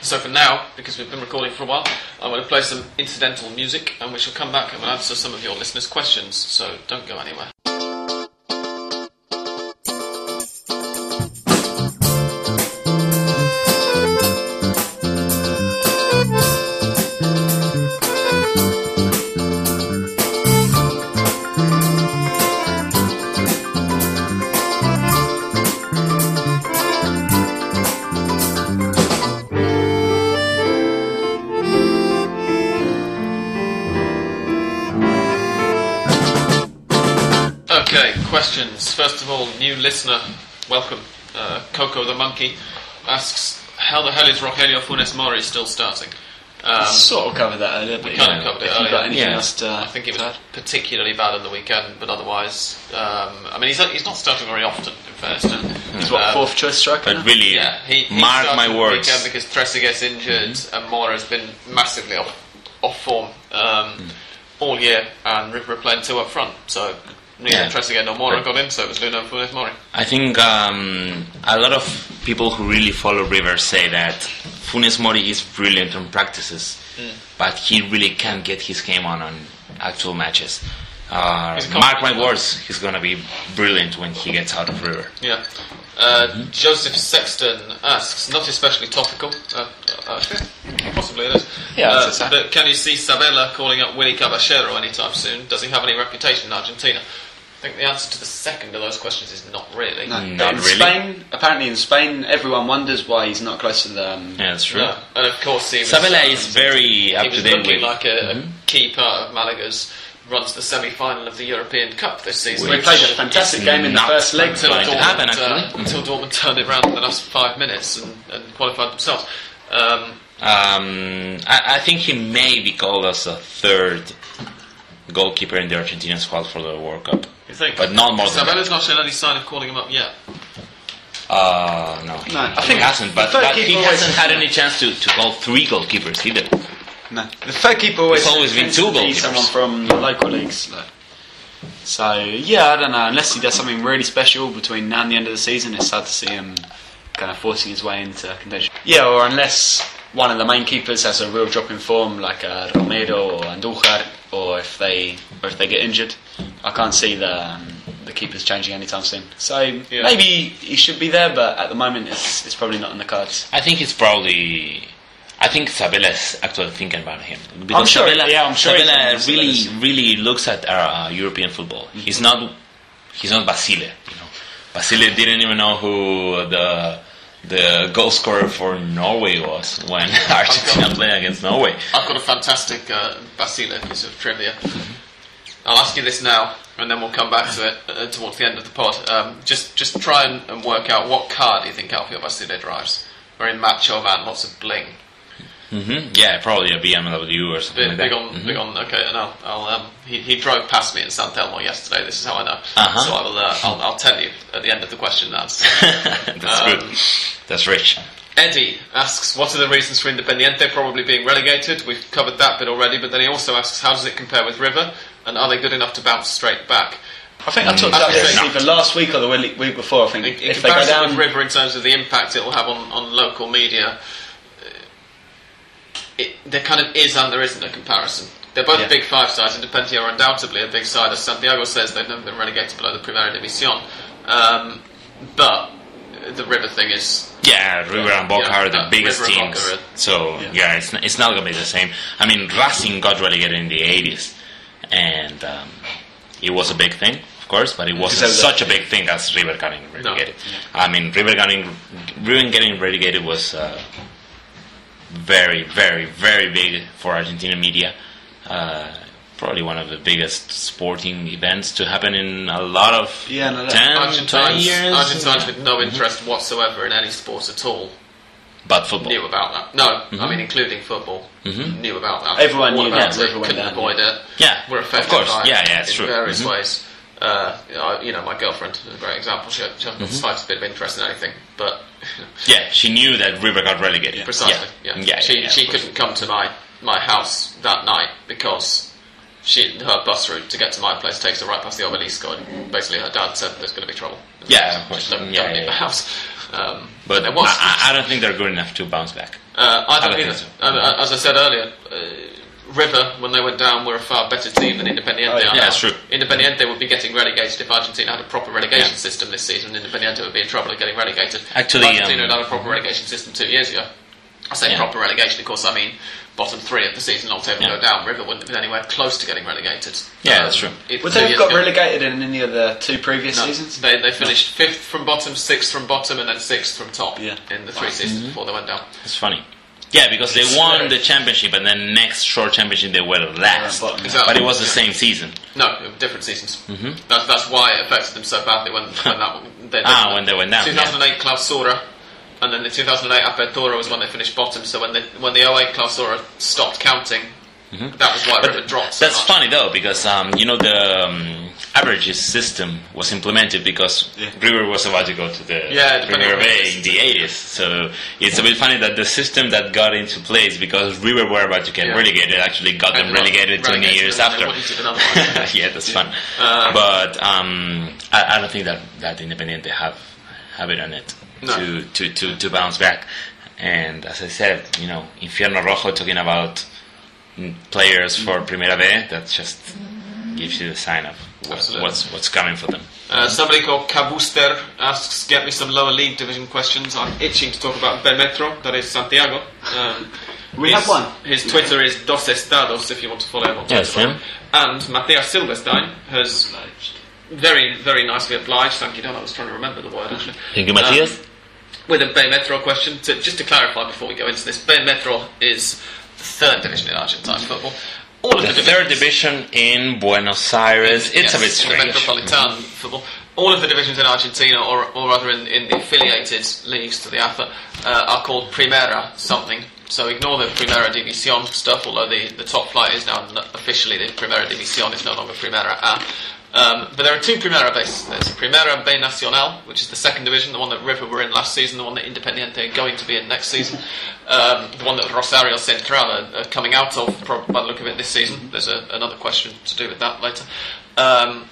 So for now, because we've been recording for a while, I'm going to play some incidental music, and we shall come back and we'll answer some of your listeners' questions. So don't go anywhere. Questions. First of all, new listener, welcome. Uh, Coco the Monkey asks, How the hell is Rogelio Funes Mori still starting? Um, sort of covered that earlier, but kind yeah. of covered it if you've earlier. anything Yeah. else to I think it was add? particularly bad on the weekend, but otherwise, um, I mean, he's, he's not starting very often, in fairness to. He's what, Um, fourth choice striker? But really, Yeah, he, he mark started my the words. weekend because Trezeguet's injured and Mora has been massively off, off form um, Hmm. all year, and River are playing two up front, so neither Yeah. Trezeguet nor Mora got in, so it was Luno Funes Mori. I think um, a lot of people who really follow River say that Funes Mori is brilliant on practices, Mm. but he really can't get his game on on actual matches. Uh, mark my words, he's gonna be brilliant when he gets out of River. Yeah. Uh, Joseph Sexton asks, not especially topical, uh, uh, possibly it is. Yeah, uh, but can you see Sabella calling up Willy Caballero anytime soon? Does he have any reputation in Argentina? I think the answer to the second of those questions is not really. No, Not in really. Spain, apparently in Spain, everyone wonders why he's not close to the. Um, Yeah, that's true. No. And of course, he was, Sabella um, is very up he to was date looking like a, a key part of Malaga's run to the semi-final of the European Cup this season. we played a fantastic game in the first leg. until going to Dortmund, happen, uh, until Dortmund turned it around in the last five minutes and, and qualified themselves. Um, Um, I, I think he may be called as a third goalkeeper in the Argentinian squad for the World Cup. You think? But not more than that. Sabella's not shown any sign of calling him up yet. Uh, no, he, No, I he think hasn't. But, the but he hasn't had any chance to, to call three goalkeepers either. No, the third keeper always It's always been two to goalkeepers. someone from the local leagues. like. So yeah, I don't know. Unless he does something really special between now and the end of the season, it's hard to see him kind of forcing his way into contention. Yeah, or unless one of the main keepers has a real drop in form, like uh, Romero or Andújar, or if they or if they get injured, I can't see the um, the keepers changing anytime soon. So Yeah. maybe he should be there, but at the moment, it's it's probably not in the cards. I think it's probably. I think Sabella's actually thinking about him because I'm sure- Sabella, yeah, I'm sure he's Sabella really, Sabella's- really looks at uh, European football. He's not, he's not Basile. You know, Basile didn't even know who the the goal scorer for Norway was when Argentina played against Norway. I've got a fantastic uh, Basile piece of trivia. I'll ask you this now, and then we'll come back to it uh, towards the end of the pod. Um, just, just try and, and work out what car do you think Alfio Basile drives? Very macho man, lots of bling. hmm Yeah, probably a BMW or something Big, like big on, Mhm. big on. Okay, and I'll, I'll um, he, he drove past me in San Telmo yesterday. This is how I know. Uh-huh. So I will, uh, I'll, I'll tell you at the end of the question. That's That's Um, good. That's rich. Eddie asks, what are the reasons for Independiente probably being relegated? We've covered that bit already, but then he also asks, how does it compare with River, and are they good enough to bounce straight back? I think I talked Mm. about this either last week or the week week before. I think In, in if they go down, with River, in terms of the impact it will have on, on local media, uh, it, there kind of is and there isn't a comparison. They're both Yeah. big five sides. Independiente are undoubtedly a big side. As Santiago says, they've never been relegated below the Primera División. Um, but the River thing is Yeah, River and Boca Yeah, are the uh, biggest River teams. Are- So Yeah. yeah, it's it's not gonna be the same. I mean, Racing got relegated in the '80s, and um, it was a big thing, of course, but it wasn't such a big thing as River getting relegated. I mean, River getting River getting relegated was uh, very, very, very big for Argentinian media. Uh, probably one of the biggest sporting events to happen in a lot of Yeah, no, that- 10, 20 Argentines, years. Argentines with no interest whatsoever in any sport at all but football. knew about that. No, I mean including football, knew about that. Everyone All knew about that it, River couldn't avoid it. Yeah, We're affected of course. by Yeah, it yeah, it's in true. various Mhm. ways. Uh, you know, my girlfriend is a great example. She, she Mm-hmm. the slightest bit of interest in anything, but Yeah, she knew that River got relegated. precisely, Yeah, yeah. yeah, she yeah, she couldn't come to my my house that night because she her bus route to get to my place takes her right past the obelisco, and basically her dad said there's going to be trouble. Yeah, of course. Don't, Yeah, don't yeah, leave the house. Um, but There was. I, I- I don't think they're good enough to bounce back. Uh, I don't I don't either. think And, uh, as I said earlier, uh, River, when they went down, were a far better team than Independiente Oh, yeah. Yeah, that's true. Independiente would be getting relegated if Argentina had a proper relegation Yeah. system this season. Independiente would be in trouble of getting relegated. Actually, if Argentina um, had had a proper relegation system two years ago. I say Yeah. proper relegation, of course, I mean bottom three of the season, long table Yeah. go down. River wouldn't have been anywhere close to getting relegated. Yeah, that's true. if Would they have got ago- relegated in any of the two previous No, seasons? They, they finished fifth from bottom, sixth from bottom, and then sixth from top Yeah. in the three seasons before they went down. It's funny. Yeah, because they won the championship, and then next short championship they were last. bottom, yeah. Exactly. But it was the same season. No, different seasons. Mm-hmm. That's, that's why it affected them so badly when, when that they, Ah, when they went down, 2008 Clausura, and then the 2008 Apertura was when they finished bottom. So when the when the 08 Clausura stopped counting, that was why River dropped. So Mm-hmm. That's much. funny though, because um, you know the um, averages system was implemented because Yeah. River was about to go to the Yeah, Primera B in the 80s. So it's a bit funny that the system that got into place because River were about to get Yeah. relegated actually got them Ended relegated 20 relegated years after. wouldn't have done otherwise. yeah, that's fun. Uh, but um, I, I don't think that that Independiente have have it on it No. to, to, to, to bounce back. And as I said, you know, Infierno Rojo talking about mm, players for Primera B, that just gives you the sign of what, what's what's coming for them. Uh, somebody called Cabuster asks, "Get me some lower league division questions." I'm itching to talk about B Metro, that is Santiago. Um, We his, have one. His Twitter is Dos Estados, if you want to follow him on Twitter. Yes, Twitter. him. And Matthias Silverstein has very, very nicely obliged. Thank you, Don. I was trying to remember the word actually. Thank you, Um, Matthias. With a B Metro question, to, just to clarify before we go into this, B Metro is the third division in Argentine football. All of the the, third division in Buenos Aires. It's a bit Yes, strange. Metropolitan football. All of the divisions in Argentina, or, or rather in, in the affiliated leagues to the AFA, uh, are called Primera something. So ignore the Primera División stuff, although the, the top flight is now officially the Primera División, it's no longer Primera A. Um, but there are two Primera Bs. There's Primera B Nacional, which is the second division, the one that River were in last season, the one that Independiente are going to be in next season, um, the one that Rosario Central are, are coming out of, prob- by the look of it, this season. There's a, another question to do with that later. Um,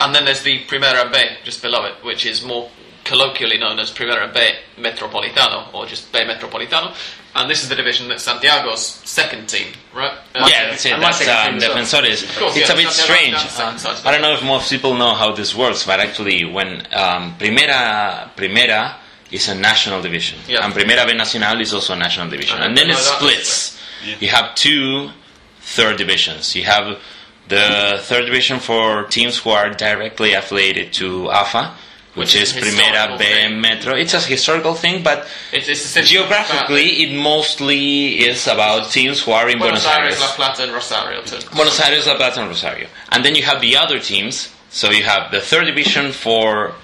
and then there's the Primera B just below it, which is more colloquially known as Primera B Metropolitano, or just B Metropolitano. And this is the division that Santiago's second team, right? Uh, Yeah, that's it. That's second um, team. Defensores. Course, it's yeah, a bit Santiago strange. down the second Uh. I don't know if most people know how this works, but actually, when um, Primera Primera is a national division, Yeah. and Primera B Nacional is also a national division, and then it splits. Yeah. You have two third divisions. You have the third division for teams who are directly affiliated to AFA. Which, Which is is Primera B thing. Metro. It's a historical thing, but It's, it's essentially geographically, it mostly is about teams who are in Buenos, Buenos Aires, Aires. La Plata, and Rosario too. Buenos Aires, La Plata, and Rosario. And then you have the other teams. So you have the third division for,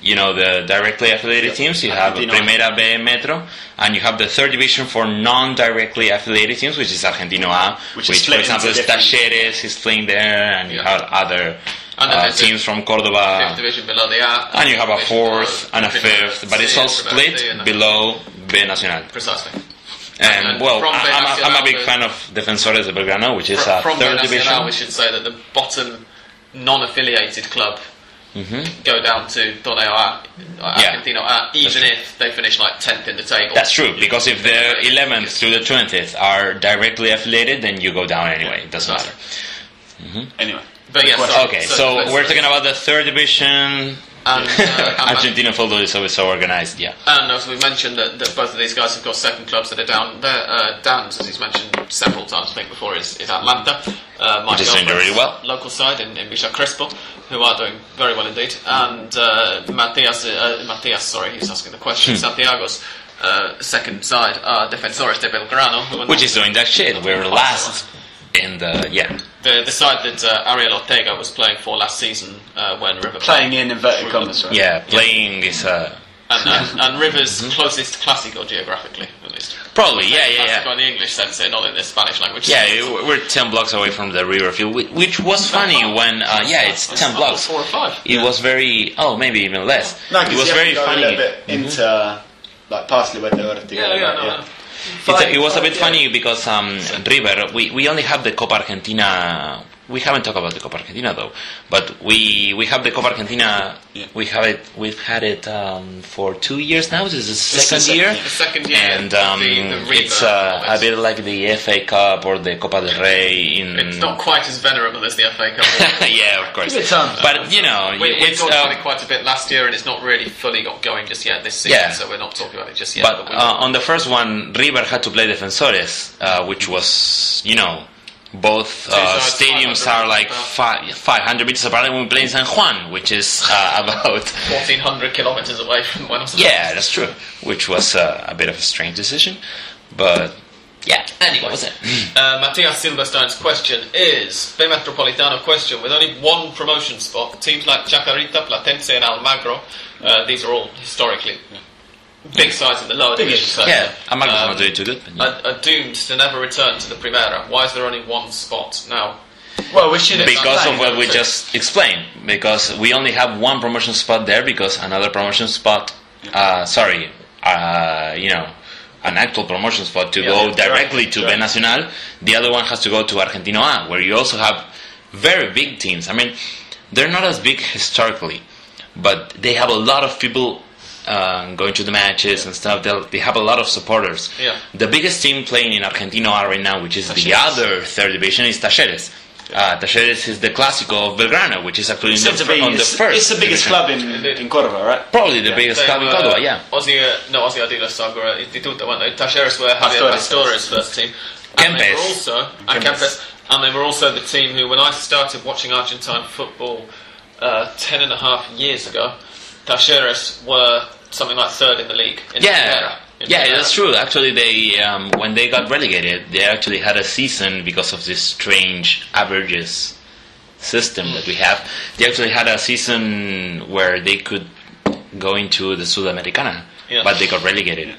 you know, the directly affiliated teams. You have Argentino. Primera B Metro, and you have the third division for non-directly affiliated teams, which is Argentino A, Which which, is for example, into is Talleres is playing there, and you have other And then uh, teams from Cordoba. division below the A. And you have a fourth and a fifth, but it's all and Primera D split below B Nacional. Precisely. And, And well, from I- B I'm, a, I'm a big fan of Defensores de Belgrano, which is a third division. We should say that the bottom non-affiliated club go down to Torneo A, uh, Yeah. A, even if they finish like 10th in the table. That's true, because if the 11th through the 20th are directly affiliated, then you go down anyway. It doesn't matter. Anyway. But yes, sorry, Okay, so let's- we're talking about the third division. And, uh, Argentina football is always so organized, yeah. and as we mentioned, that, that both of these guys have got second clubs that are down. There, uh, Dan's, as he's mentioned several times, I think before, is, is Atlanta. Uh, my Which is doing really well. Local side in, in Villa Crespo, who are doing very well indeed. And uh, Matias, uh, Matias, sorry, he's asking the question. Hmm. Santiago's uh, second side are Defensores de Belgrano, Which is doing that shit. We're last in the, yeah. the, the side that uh, Ariel Ortega was playing for last season uh, when River Playing in inverted commas, right? Yeah, playing is, uh, And, and, and River's closest Clásico geographically, at least. probably, yeah, yeah, Clásico yeah. in the English sense, not in the Spanish language. Yeah, it- we're 10 blocks away from the river field, which was funny when, uh, yeah, it's 10 blocks. Four or five. It was very, oh, maybe even less. No, it 'cause was you have very to go funny. a little bit into like past Libertad Ortega. Yeah, yeah, right? no, no. It's it was a bit funny because um, River, we, we only have the Copa Argentina we haven't talked about the Copa Argentina though, but we we have the Copa Argentina. Yeah. We have it. We've had it um, for two years now. This is the the second year. The second year, and um, the, the it's uh, a bit like the FA Cup or the Copa del Rey. In It's not quite as venerable as the FA Cup. yeah, of course. Give. But you know, we, we it's talked about uh, it quite a bit last year, and it's not really fully got going just yet this season. Yeah. So we're not talking about it just yet. But we- uh, on the first one, River had to play Defensores, uh, which was, you know, both uh, sides, stadiums are like meters fi- 500 meters apart, and we play in San Juan, which is uh, about. 1400 kilometers away from Buenos Aires. Yeah, that's true. Which was uh, a bit of a strange decision, but yeah. Anyway, was it. uh, Matias Silverstein's question is B Metropolitano question with only one promotion spot. Teams like Chacarita, Platense, and Almagro, uh, these are all historically big sides in the lower Big division. issues. so, Yeah, Almagro's um, not doing too good. But yeah. are, are doomed to never return to the Primera. Why is there only one spot now? Well, we should because of what we that's it. just explained. Because we only have one promotion spot there. Because another promotion spot, uh, sorry, uh, you know, an actual promotion spot to Yeah, go yeah, directly to right. B Nacional. The other one has to go to Argentino A, where you also have very big teams. I mean, they're not as big historically, but they have a lot of people. Uh, going to the matches and stuff, They'll, they have a lot of supporters. Yeah. The biggest team playing in Argentino A right now, which is the other third division, is Talleres. Uh, Talleres is the Clásico of Belgrano, which is actually in Said the, to be, fir- on the first. it's the biggest division. club in, Indeed. in Córdoba, right? Probably the biggest They club in were Córdoba, yeah. Ozzy, uh, no, Ozzy Adila Sagura Instituto, weren't they? Talleres were Javier Pastore's. Pastore's first team. And they Kempes. were also, and Kempes. Kempes, and they were also the team who, when I started watching Argentine football uh, ten and a half years ago, Talleres were something like third in the league. In Yeah, yeah, that's true. Actually, they um, when they got relegated, they actually had a season because of this strange averages system that we have. They actually had a season where they could go into the Sudamericana, Yeah. but they got relegated.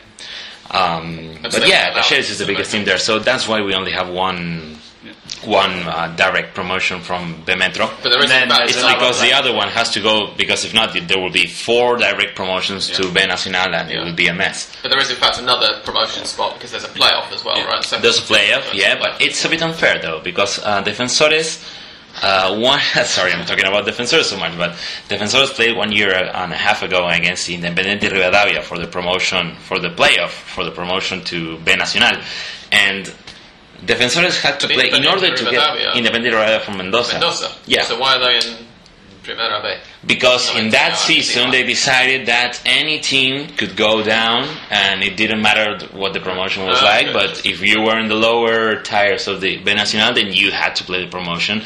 Um, but yeah, Talleres is the biggest team there, so that's why we only have one one uh, direct promotion from B Metro. But there is And then It's because the other one has to go because if not, there will be four direct promotions to B Nacional and it will be a mess. But there is in fact another promotion spot because there's a playoff as well, right? So There's a playoff, yeah, but it's a bit unfair though because uh, Defensores. Uh, one, sorry, I'm talking about Defensores so much, but Defensores played one year and a half ago against Independiente Rivadavia for the promotion, for the playoff, for the promotion to B Nacional, and Defensores had to play in order to get Independiente Rivadavia from Mendoza. Mendoza. Yeah. So why are they in Primera B? Because in that season they decided that any team could go down and it didn't matter what the promotion was Ah, like, okay. but if you were in the lower tiers of the B Nacional then you had to play the promotion.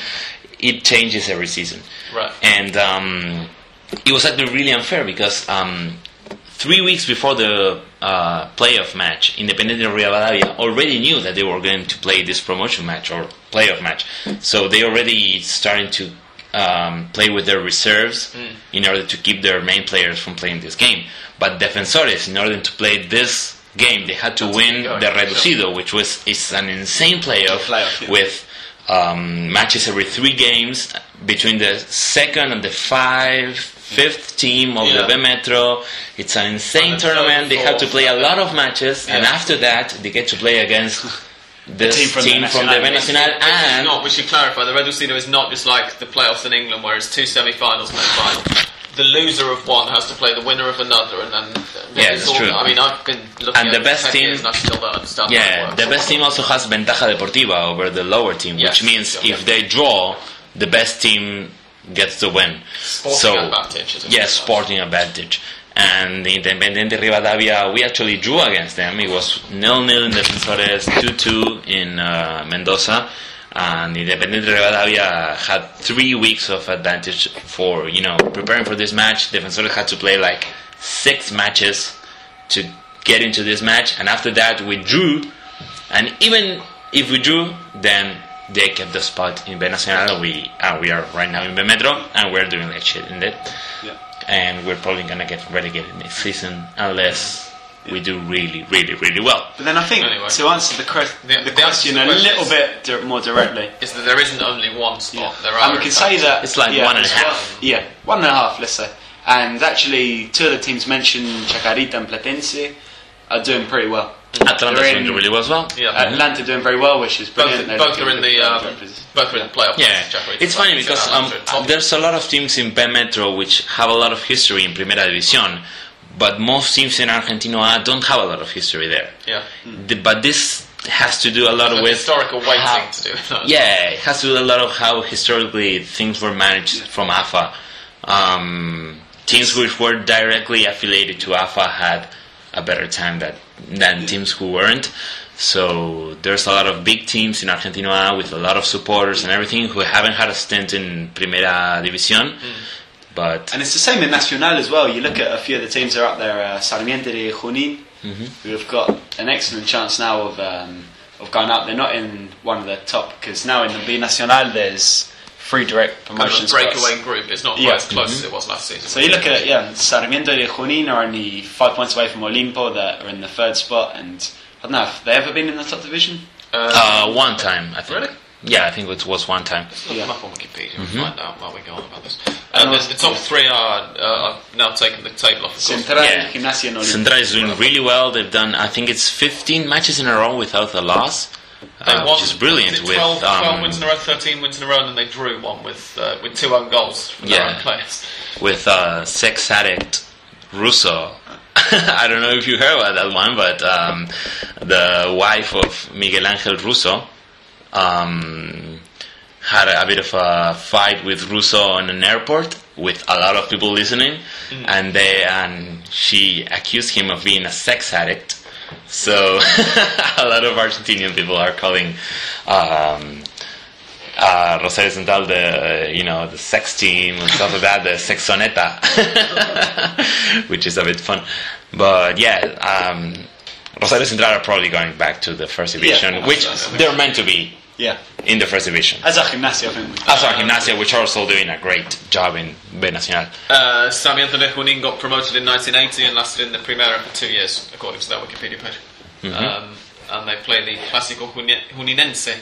It changes every season. Right. And um, it was actually really unfair because um, three weeks before the uh, playoff match, Independiente Rivadavia already knew that they were going to play this promotion match or playoff match. So they already starting to um, play with their reserves in order to keep their main players from playing this game. But Defensores, in order to play this game, they had to That's win the. Reducido, which was is an insane playoff, Playoff, yeah. with um, matches every three games between the second and the five, fifth team of Yeah. the B Metro. It's an insane the tournament. They have to play a lot of matches, and after that, they get to play against this team team from from the the, B Nacional. And not, we should clarify, the Reducido is not just like the playoffs in England where it's two semi-finals and then final. The loser of one has to play the winner of another, and then Yeah, it's that's all- true. I mean, I've been looking And at the best for 10 team- and I still don't understand yeah, the best team also has ventaja deportiva over the lower team, Yes, which means sure. if they draw, the best team gets the win. Sporting so, advantage, isn't yeah, sporting advantage. And Independiente Rivadavia, we actually drew against them. It was nil nil in Defensores, two two in uh, Mendoza, and Independiente Rivadavia had three weeks of advantage for you know preparing for this match. Defensores had to play like six matches to get into this match, and after that we drew. And even if we drew, then they kept the spot in B Nacional. We uh, we are right now in B Metro, and we're doing like shit in it. Yeah. And we're probably gonna get relegated next season unless we do really, really, really well. But then I think Anyway. to answer the, que- The- the, the answer question the a little bit di- more directly, Is that there isn't only one spot. There are and we can say that It's like yeah, one and a it's half. one- yeah, one and a half, let's say. And actually, two of the teams mentioned, Chacarita and Platense, are doing pretty well. Atlanta's They're doing in- really well as well. Yeah. Atlanta doing very well, which is Both, brilliant. They're both are in the um, both are in the playoff. Yeah, it's funny because um, Atlanta there's a lot of teams in B Metro which have a lot of history in Primera División, but most teams in Argentina don't have a lot of history there. yeah. The- but this has to do a lot There's with historical weighting how- to do that. Yeah, it has to do a lot of how historically things were managed from AFA. Um, teams which were directly affiliated to AFA had a better time that, than teams who weren't. So there's a lot of big teams in Argentina with a lot of supporters and everything who haven't had a stint in Primera División. But And it's the same in Nacional as well. You look at a few of the teams that are up there, uh, Sarmiento de Junín, who have got an excellent chance now of um, of going up. They're not in one of the top because now in the B Nacional there's three direct Kind of promotion a breakaway spots. group. It's not quite Yeah. as close as it was last season. So you look at yeah, Sarmiento de Junín are only five points away from Olimpo that are in the third spot, and I don't know have they ever been in the top division. uh, one time, I think. Really? Yeah, I think it was one time. Let's look Yeah. them up on Wikipedia Mm-hmm. find out while we go on about this. And Um, the, also- the top three are uh, now taken the table off. Of. Central, Yeah. Gimnasia. Central is doing really well. They've done, I think it's 15 matches in a row without a loss, They uh, won, which is brilliant. was it With 12, 12 um, wins in a row, 13 wins in a row, and then they drew one with uh, with two own goals from their Yeah. own players. with uh, sex addict Russo. I don't know if you heard about that one, but um, the wife of Miguel Angel Russo um, had a, a bit of a fight with Russo in an airport with a lot of people listening, and they and she accused him of being a sex addict. So a lot of Argentinian people are calling um, uh, Rosario Central the you know the sex team and stuff like that, the sexoneta, which is a bit fun. But yeah, um, Rosario Central are probably going back to the first division, Yeah, which they're meant to be Yeah, in the first division. as a Gimnasia, I think. As are Gimnasia, which are also doing a great job in B Nacional. Uh, Sarmiento de Junín got promoted in 1980 and lasted in the Primera for two years, according to their Wikipedia page. Mm-hmm. Um, and they play the Clásico Juni- Juninense,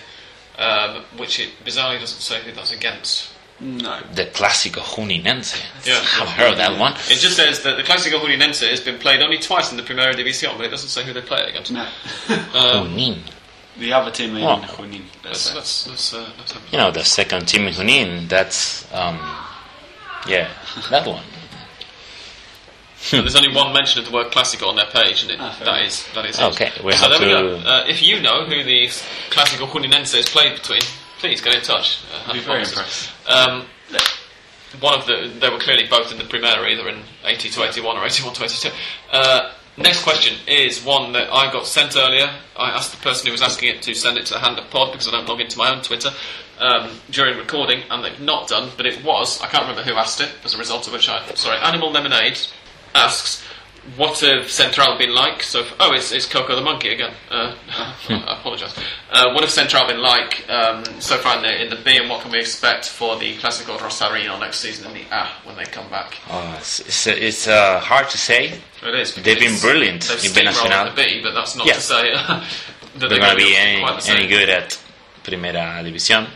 um, which it bizarrely doesn't say who that's against. No. The Clásico Juninense. Yeah. I've heard that one. It just says that the Clásico Juninense has been played only twice in the Primera División, but it doesn't say who they play it against. No. Um, Junin. The other team in Oh. Junín. let's, That's, let's, let's, uh, let's have You know, the second team in Junin, that's, um, yeah, that one. So there's only one mention of the word Clásico on their page, and it, Ah, fair that enough. is that is Okay, it. we so have there we to- go. Uh, if you know who the classical Juninense is played between, please get in touch. Uh, I'd be very impressed. Um, one of the they were clearly both in the Primera, either in 80 to 81 or 81 to 82. Uh, next question is one that I got sent earlier. I asked the person who was asking it to send it to the Hand of Pod because I don't log into my own Twitter um, during recording, and they've not done. But it was I can't remember who asked it. As a result of which I sorry, Animal Lemonade asks. What have Central been like? So, oh, it's, it's Coco the monkey again. Uh, I apologise. Uh, what have Central been like um, so far in the, in the B, and what can we expect for the Clásico Rosarino next season in the A when they come back? Uh, it's it's, uh, hard to say. It is. They've been brilliant They've in B the B, but that's not Yeah. to say that They're going to be quite any, the same. any good at Primera División.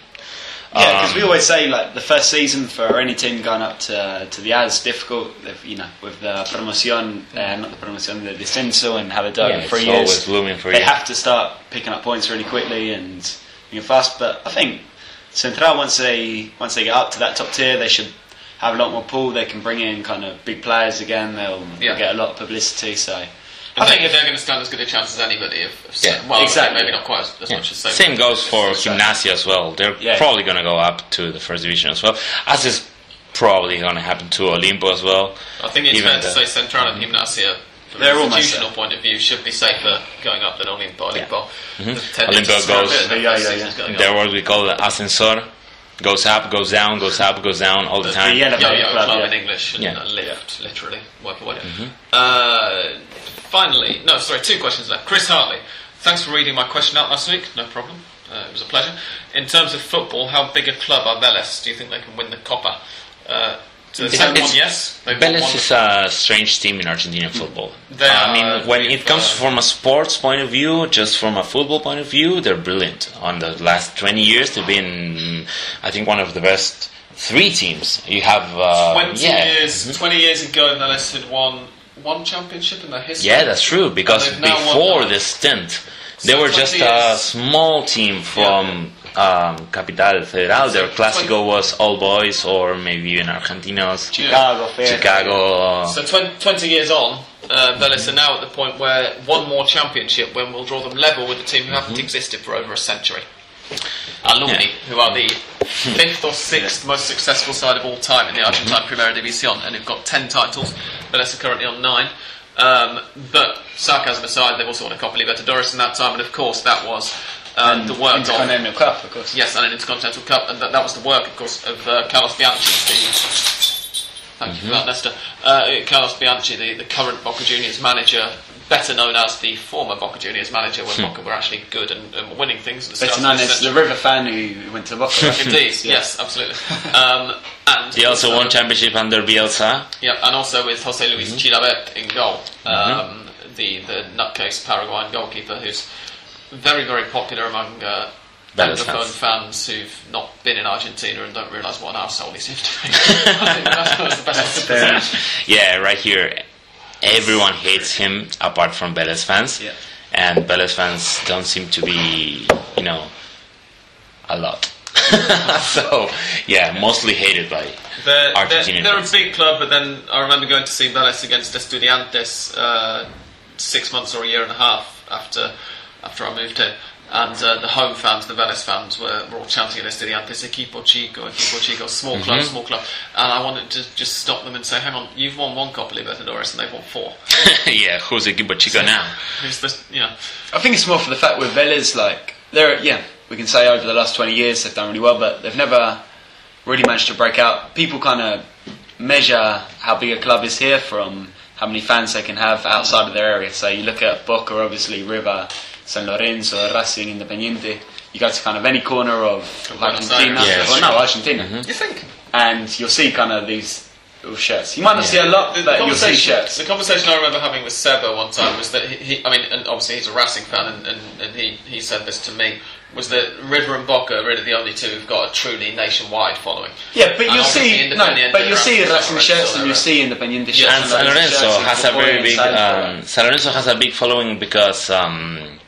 Yeah, because we Um, always say like the first season for any team going up to to the A is difficult. They've, You know, with the promoción, uh, not the promoción, the descenso, and how they do it Yeah, in it's three years. always looming for they you. have to start picking up points really quickly and being fast. But I think Central once they once they get up to that top tier, they should have a lot more pull. They can bring in kind of big players again. They'll, Yeah. they'll get a lot of publicity. So And I they, think if they're going to stand as good a chance as anybody. If, if Yeah, well, exactly. maybe not quite as, as Yeah. much as say. Same goes for Gimnasia as well. They're Yeah. probably going to go up to the first division as well, as is probably going to happen to Olimpo as well. I think it's Even fair to the- say Central and Gimnasia, from They're an institutional point of view, should be safer going up than Olimpo. Olimpo, the tendency Olimpo goes- a Yeah, yeah, yeah. going They're what we call the ascensor. Goes up, goes down, goes up, goes down all the time. yeah, Yo-yo Club, club yeah. in English and Yeah. lift, literally, work away. Uh, finally, no, sorry, two questions left. Chris Hartley, thanks for reading my question out last week. No problem. Uh, it was a pleasure. In terms of football, how big a club are Vélez? Do you think they can win the Copa? Uh, to the second one, yes. Vélez is a strange team in Argentinian football. They I mean, when it comes uh, from a sports point of view, just from a football point of view, they're brilliant. On the last 20 years, they've been, I think, one of the best three teams. You have, uh, 20 yeah, years 20 years ago Vélez had won one championship in their history. Yeah, that's true. Because they've now won before this stint, they So were 20 just a small team from um, Capital Federal. Their So Clásico was all boys, or maybe even Argentinos. Chicago, fair. Chicago. So 20, 20 years on, uh, Vélez are now at the point where one more championship when we'll draw them level with a team who haven't existed for over a century. Alumni, Mm-hmm. Yeah. who are the fifth or sixth most successful side of all time in the Argentine Mm-hmm. Primera División, and who've got 10 titles. Are currently on nine. Um, but sarcasm aside, they've also won a Copa Libertadores in that time, and of course that was uh, the work of Intercontinental Cup, of course. Yes, and an Intercontinental Cup, and that, that was the work, of course, of uh, Carlos Bianchi. The, thank you for that, Nestor. Uh, Carlos Bianchi, the, the current Boca Juniors manager, better known as the former Boca Juniors manager when Boca were actually good and, and winning things. At the Better known as the. River fan who went to Boca. right? Indeed, Yeah. yes, absolutely. Um, and He also won championship under Bielsa. Yeah, and also with Jose Luis Chilavert in goal, um, the the nutcase Paraguayan goalkeeper, who's very very popular among uh, Anglophone fans. fans who've not been in Argentina and don't realise what an arsehole he seems to be. I think that's, that's the best way to Fair put it. Yeah, right here, everyone hates him apart from Vélez fans. Yeah. And Vélez fans don't seem to be, you know, a lot. so, yeah, mostly hated by They're, they're, they're a big club, but then I remember going to see Vélez against Estudiantes uh, six months or a year and a half after after I moved in. And uh, the home fans, the Vélez fans, were, were all chanting at Estudiantes, Equipo Chico, Equipo Chico, small Mm-hmm. club, small club. And I wanted to just stop them and say, hang on, you've won one Copa Libertadores and they've won four. yeah, who's Equipo Chico now? Who's the, you know, I think it's more for the fact with Vélez, like they're yeah, we can say over the last twenty years they've done really well, but they've never really managed to break out. People kind of measure how big a club is here from how many fans they can have outside of their area. So you look at Boca, obviously River, San Lorenzo, Racing, Independiente. You go to kind of any corner of, of Argentina, Yeah, well, no, Argentina, you think? and you'll see kind of these little shirts. You might not Yeah. see a lot, The, the but you'll see shirts. the conversation I remember having with Seba one time was that he, he I mean, and obviously he's a Racing fan, and, and, and he, he said this to me, was that River and Boca are really the only two who've got a truly nationwide following. Yeah, but And you'll see no, Independiente but you'll see Racing Racing shirts and you'll see Independiente shirts. Yeah, and San Lorenzo has a very big. Um, San Lorenzo has a big following because um,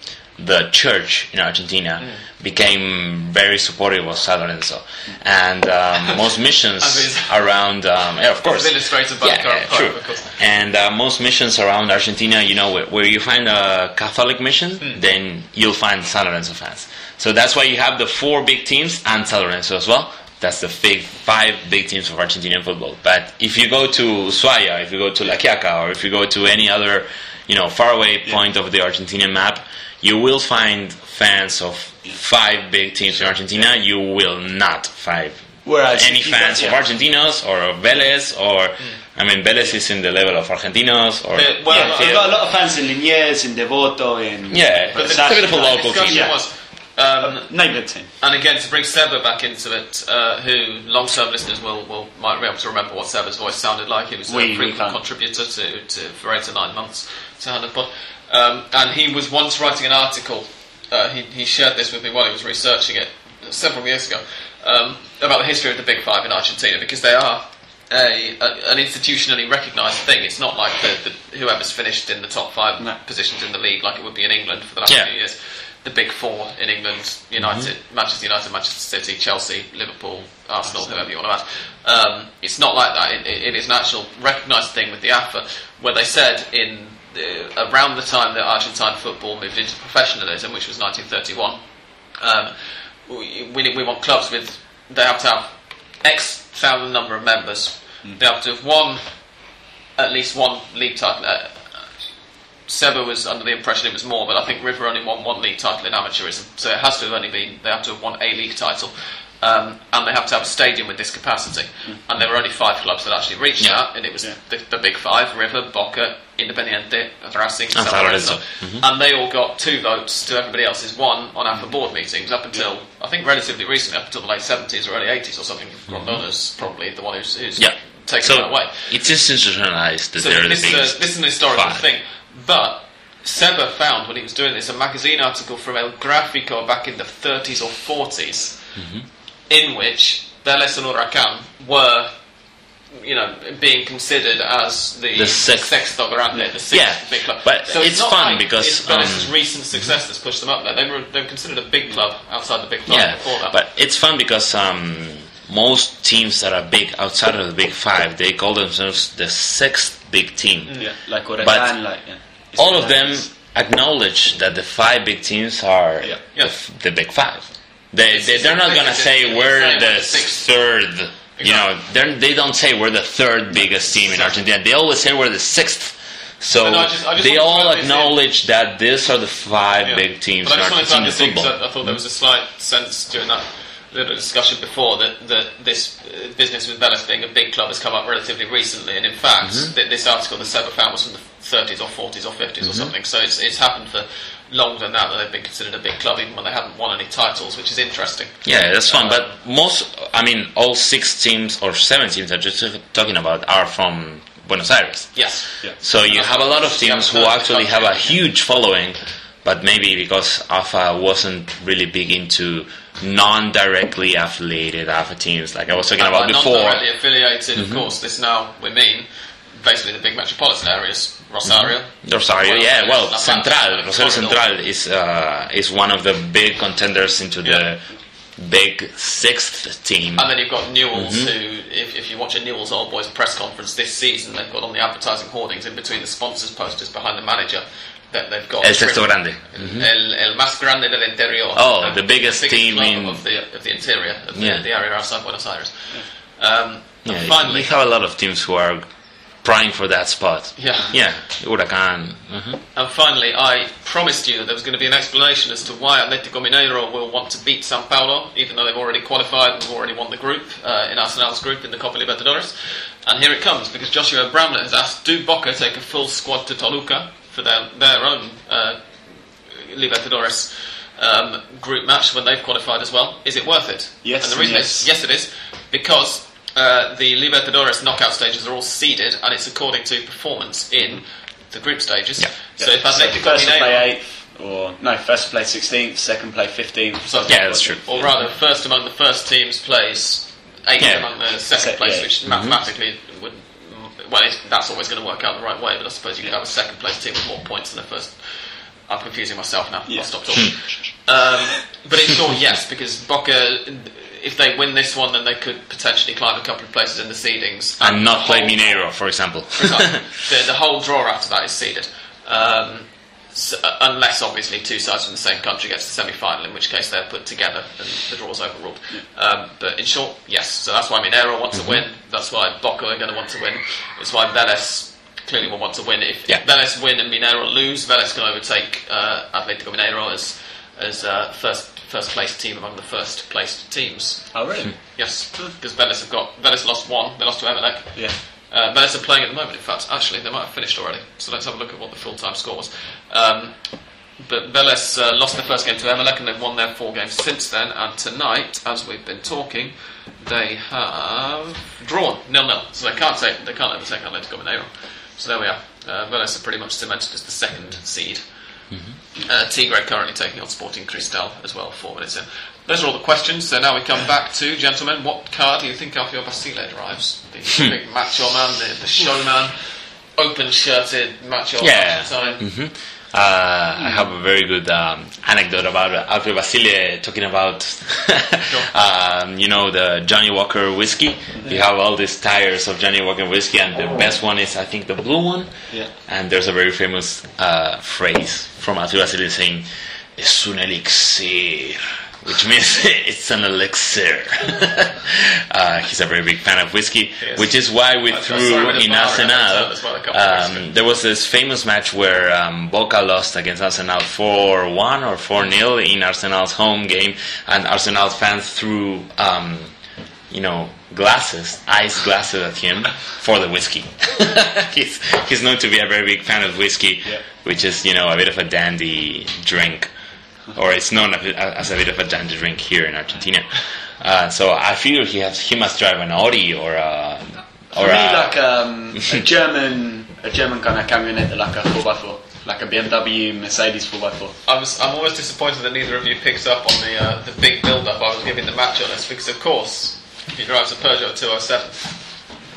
the church in Argentina Mm. became very supportive of San Lorenzo, and um, most missions around. Um, yeah, of course. Illustrated by yeah, yeah, true. And uh, most missions around Argentina, you know, where, where you find a Catholic mission, Hmm. then you'll find San Lorenzo fans. So that's why you have the four big teams and San Lorenzo as well. That's the big, five big teams of Argentinian football. But if you go to Ushuaia, if you go to La Quiaca, or if you go to any other, you know, faraway point of the Argentinian map, you will find fans of five big teams in Argentina. You will not find Whereas any fans go- of. Argentinos or of Vélez or I mean Vélez is in the level of Argentinos or Yeah, well, Yeah, you've got a lot of fans in Liniers, in Devoto, in yeah, But it's the- a bit of a local discussion team. yeah. was, um, neighbourhood team. and again to bring Seba back into it, uh, who long-term listeners will, will might be able to remember what Seba's voice sounded like. He was We- a we frequent contributor to, to for eight or nine months to Hand of Pod, um, and he was once writing an article. Uh, he, he shared this with me while he was researching it several years ago um, about the history of the Big Five in Argentina because they are a, a, an institutionally recognised thing. It's not like the, the whoever's finished in the top five No. positions in the league like it would be in England for the last Yeah. few years. The big four in England: United, Manchester United, Manchester City, Chelsea, Liverpool, Arsenal, whoever you want to add. Um, it's not like that. It, it, it is an actual recognised thing with the AFA, where they said in the, around the time that Argentine football moved into professionalism, which was 1931. Um, we, we, we want clubs with they have to have X thousand number of members. They have to have won at least one league title. Uh, Seba was under the impression it was more, but I think River only won one league title in amateurism, so it has to have only been they have to have won a league title, um, and they have to have a stadium with this capacity. And there were only five clubs that actually reached Yeah. that, and it was Yeah. the, the big five: River, Boca, Independiente, Racing, And. Lorenzo. and they all got two votes to everybody else's one on AFA board meetings up until I think relatively recently, up until the late seventies or early eighties or something. Grondona's probably the one who's, who's Yeah. taken So that away. it's institutionalized that So they're the this, is a, this is an historical five. thing. But Seba found when he was doing this a magazine article from El Gráfico back in the 30s or 40s, Mm-hmm. In which Vélez and Huracan were you know, being considered as the, The sixth. sexto grande, the sixth Yeah, big club. but so it's not fun like because, it's Vélez's um, recent success that's pushed them up there. They were they were considered a big club outside the big club Yeah, before that. but it's fun because um, most teams that are big outside of the big five, they call themselves the sixth big team. Yeah, like Oregon, But like yeah. All of them acknowledge that the five big teams are Yeah. the, f- the big five. They, they they're not gonna say we're the the third. You know, they don't say we're the third biggest team in Argentina. They always say we're the sixth. So no, I just- I just they all throw this in. acknowledge that these are the five Yeah. big teams But in I just wanted to add Argentina this in 'cause football. I, I thought there was a slight sense during that little discussion before that, that this uh, business with Vélez being a big club has come up relatively recently, and in fact, Mm-hmm. th- this article that Seba found was from the 30s or 40s or 50s Mm-hmm. or something. So it's, it's happened for longer than that that they've been considered a big club, even when they haven't won any titles, which is interesting. Yeah, that's fun. Uh, but most, I mean, all six teams or seven teams I'm just talking about are from Buenos Aires. Yes. Yeah. So you have a lot of teams who third of the actually have a country. huge following, but maybe because AFA wasn't really big into non-directly affiliated AFA teams, like I was talking And about before. Mm-hmm. non-directly affiliated, of course, this now we mean basically the big metropolitan areas, Rosario. Rosario, Well, yeah, well, Central, Rosario Central is uh, is one of the big contenders into the big sixth team. And then you've got Newell's, Mm-hmm. who, if, if you watch a Newell's Old Boys press conference this season, they've got on the advertising hoardings in between the sponsors' posters behind the manager that they've got. El Sexto Grande. El, el más grande del interior. Oh, the biggest team club in- of the of the interior, of the, Yeah. the area outside Buenos Aires. Um, Yeah, finally, you have a lot of teams who are prying for that spot. yeah. Yeah, Huracan. mhm. And finally, I promised you that there was going to be an explanation as to why Atletico Mineiro will want to beat Sao Paulo, even though they've already qualified and have already won the group uh, in Arsenal's group in the Copa Libertadores. And here it comes, because Joshua Bramlett has asked, do Boca take a full squad to Toluca for their, their own uh, Libertadores um, group match when they've qualified as well? Is it worth it? Yes And the reason and is, yes. yes, it is, because uh, the Libertadores knockout stages are all seeded, and it's according to performance in the group stages. Yeah. So if So Atletico first to play Mineiro, eighth, or no, first to play sixteenth, second play fifteenth. So- Yeah, that's true. or rather, first among the first teams plays eighth Yeah. among the second Se- place, yeah. which mathematically would. Well, it, that's always going to work out the right way, but I suppose you could have a second place team with more points than the first. I'm confusing myself now. Yeah. I'll stop talking. um, but it's all yes, because Boca, if they win this one, then they could potentially climb a couple of places in the seedings And not the play Mineiro, for example. The, the whole draw after that is seeded. Um, so, uh, unless, obviously, two sides from the same country gets to the semi final, in which case they're put together and the draw's overruled. Um, but in short, yes. So that's why Mineiro wants Mm-hmm. to win. That's why Boca are going to want to win. It's why Vélez clearly will want to win. If, Yeah. if Vélez win and Mineiro lose, Vélez can overtake uh, Atletico Mineiro as, as uh, first, first place team among the first placed teams. Oh really? Yes, because Vélez have got Vélez lost one. They lost to Emelec. Yeah. Uh, Vélez are playing at the moment, in fact. Actually, they might have finished already. So let's have a look at what the full time score was. Um, but Vélez uh, lost their first game to Emelec and they've won their four games since then. And tonight, as we've been talking, they have drawn nil nil. So they can't take they can't overtake Atletico Mineiro. So there we are. Uh, Vélez are pretty much cemented as the second seed. Uh, Tigre currently taking on Sporting Cristal as well, four minutes in. Those are all the questions. So now we come back to, gentlemen, what car do you think Alfio Basile drives? The big macho man, the, the showman, open shirted macho Yeah. time. Uh, I have a very good um, anecdote about Alfio Basile talking about, um, you know, the Johnnie Walker whiskey. You have all these tires of Johnnie Walker whiskey, and the best one is, I think, the blue one. Yeah. And there's a very famous uh, phrase from Alfio Basile saying, "Es un elixir." Which means it's an elixir. uh, he's a very big fan of whiskey, Yes. which is why we I- threw in a in bar in Arsenal. Arsenal as well a couple of weeks ago. Um, there was this famous match where um, Boca lost against Arsenal 4 1 or 4 0 in Arsenal's home game, and Arsenal fans threw, um, you know, glasses, ice glasses at him for the whiskey. he's, he's known to be a very big fan of whiskey, Yeah. which is, you know, a bit of a dandy drink, or it's known as a- bit of a dandy drink here in Argentina. Uh, so I feel he has he must drive an Audi or a For me, a, like um, a German, a German kind of camionette, like a 4x4, like a BMW Mercedes 4x4. I was, I'm always disappointed that neither of you picked up on the uh, the big build up I was giving the match on this because, of course, he drives a Peugeot 207.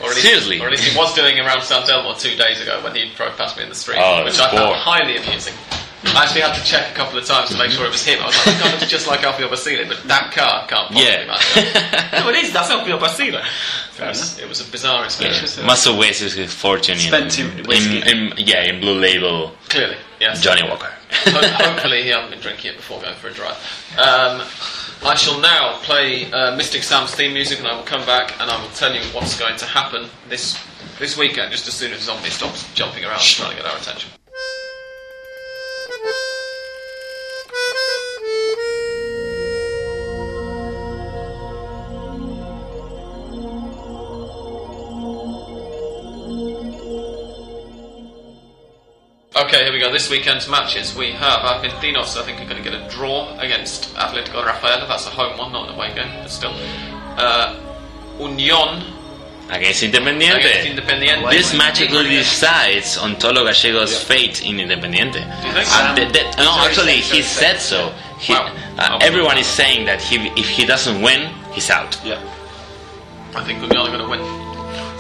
Or at least, Seriously? Or at least he was doing around San Telmo two days ago when he drove past me in the street, Oh, which I found highly amusing. I actually had to check a couple of times to make sure it was him. I was like, God, it's just like Alfio Basile, but that car can't possibly Yeah. match no, it is, that's Alfio Basile. It Fair was, it was a bizarre experience. Must have wasted his fortune Spent in, too- in, in, yeah, in Blue Label Clearly, yes. Johnnie Walker. Hopefully he hasn't been drinking it before going for a drive. Um, I shall now play uh, Mystic Sam's theme music, and I will come back and I will tell you what's going to happen this this weekend, just as soon as Zombie stops jumping around trying to get our attention. Okay, here we go. This weekend's matches. We have Argentinos, I think, are going to get a draw against Atletico Rafaela. That's a home one, not an away game, but still. Uh, Union Against against Independiente. Independiente. This match will decides on Tolo Gallego's fate in Independiente. Do you think? Uh, th- th- no, Sorry, actually, sorry, he sorry. said so. He, Wow. uh, everyone is saying that he, if he doesn't win, he's out. Yeah. I think Union are going to win.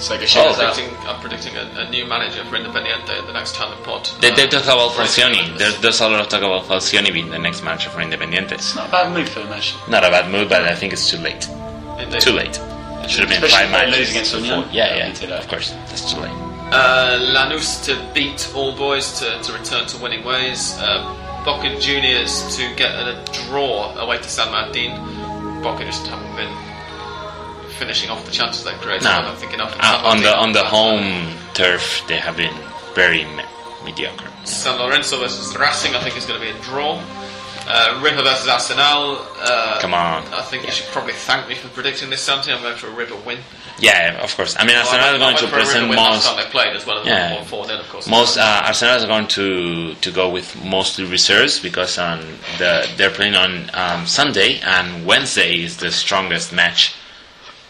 So Oh, I'm predicting, I'm predicting a, a new manager for Independiente in the next time pod. They, Uh, they talk about Frank Falcioni. Fernandez. There, there's a lot of talk about Falcioni being the next manager for Independiente. It's not a bad move for them, actually. Not a bad move, but I think it's too late. Indeed. Too late. It should have been Especially five if they matches. against before- Union. Yeah, That'd yeah. too late. Of course, that's too late. Uh, Lanús to beat All Boys to, to return to winning ways. Uh, Boca Juniors to get a draw away to San Martin. Boca just haven't been finishing off the chances they've created. No. I don't think enough. Uh, on the on the home turf, they have been very me- mediocre. San Lorenzo versus Racing, I think is going to be a draw. Uh, River versus Arsenal. Uh, Come on. I think you should probably thank me for predicting this, Santi. I'm going for a River win. Yeah, of course. I mean, Arsenal Well, I are going to for a River present most. time they played as well as Yeah. 4 0, of course. Most uh, Arsenal are going to to go with mostly reserves because on the they're playing on um, Sunday and Wednesday is the strongest match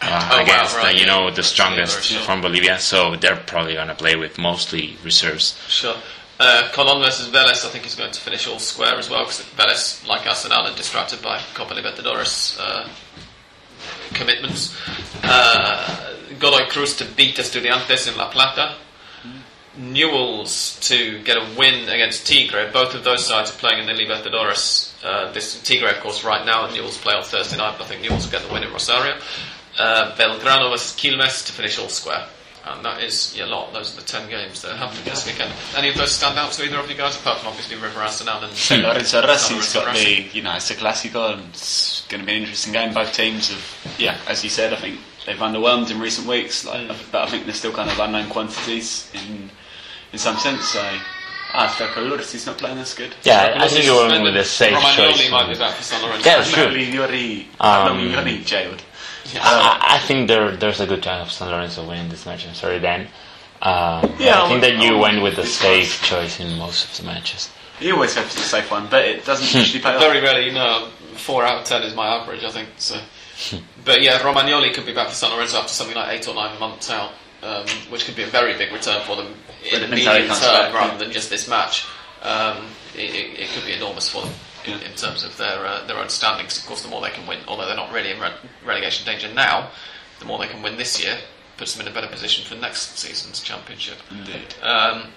uh, Oh, wow, against right, uh, you know the strongest Sure. from Bolivia. So they're probably going to play with mostly reserves. Sure. Uh, Colón versus Vélez, I think is going to finish all square as well because Vélez, like Arsenal, are distracted by Copa Libertadores uh, commitments. Uh, Godoy Cruz to beat Estudiantes in La Plata. Newell's to get a win against Tigre. Both of those sides are playing in the Libertadores. Uh, this Tigre, of course, right now, and Newell's play on Thursday night. But I think Newell's will get the win in Rosario. Uh, Belgrano versus Quilmes to finish all square. And that is yeah, a lot. Those are the ten games that are happening this weekend. Any of those stand out to either of you guys, apart from obviously River Arsenal and San Lorenzo Racing's Lorenzo got the, you know, it's a Clasico and it's going to be an interesting game. Both teams have, yeah, as you said, I think they've underwhelmed in recent weeks, like, but I think they're still kind of unknown quantities in in some sense. So, ah, Stracolores, he's not playing as good. Yeah, I think you're went with a safe Romagnoli choice. might be back for San Lorenzo. Yeah, sure. Migliore, Um, Migliore jailed. I, I think there there's a good chance of San Lorenzo winning this match. I'm sorry, Dan. Uh, Yeah, I think that you went with the safe choice in most of the matches. He always has the safe one, but it doesn't usually pay off. Very rarely, you know, four out of ten is my average, I think. So, but yeah, Romagnoli could be back for San Lorenzo after something like eight or nine months out, um, which could be a very big return for them in the Depends how he medium term back, rather than just this match. Um, it, it, it could be enormous for them in, in terms of their uh, their own standings. Of course, the more they can win, although they're not really in re- relegation danger now, the more they can win this year puts them in a better position for next season's championship. Indeed. Um,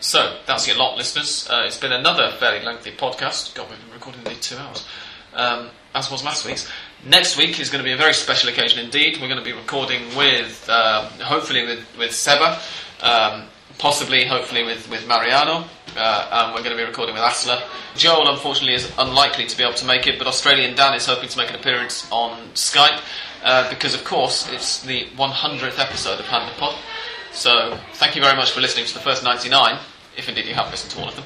so that's your lot, listeners. Uh, it's been another fairly lengthy podcast. God, we've been recording nearly two hours, um, as was last week's. Next week is going to be a very special occasion indeed. We're going to be recording with, uh, hopefully, with with Seba, um, possibly, hopefully, with with Mariano, uh, and we're going to be recording with Asla. Joel, unfortunately, is unlikely to be able to make it, but Australian Dan is hoping to make an appearance on Skype uh, because, of course, it's the 100th episode of Hand Pod. So, thank you very much for listening to the first 99, if indeed you have listened to all of them.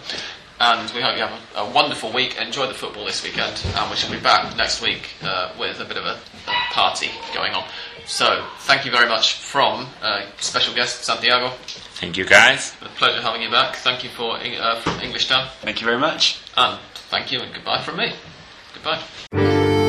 And we hope you have a, a wonderful week. Enjoy the football this weekend, and we shall be back next week uh, with a bit of a, a party going on. So, thank you very much from uh, special guest Santiago. Thank you, guys. A pleasure having you back. Thank you for uh, from English Dan, Thank you very much. and thank you and goodbye from me. Goodbye.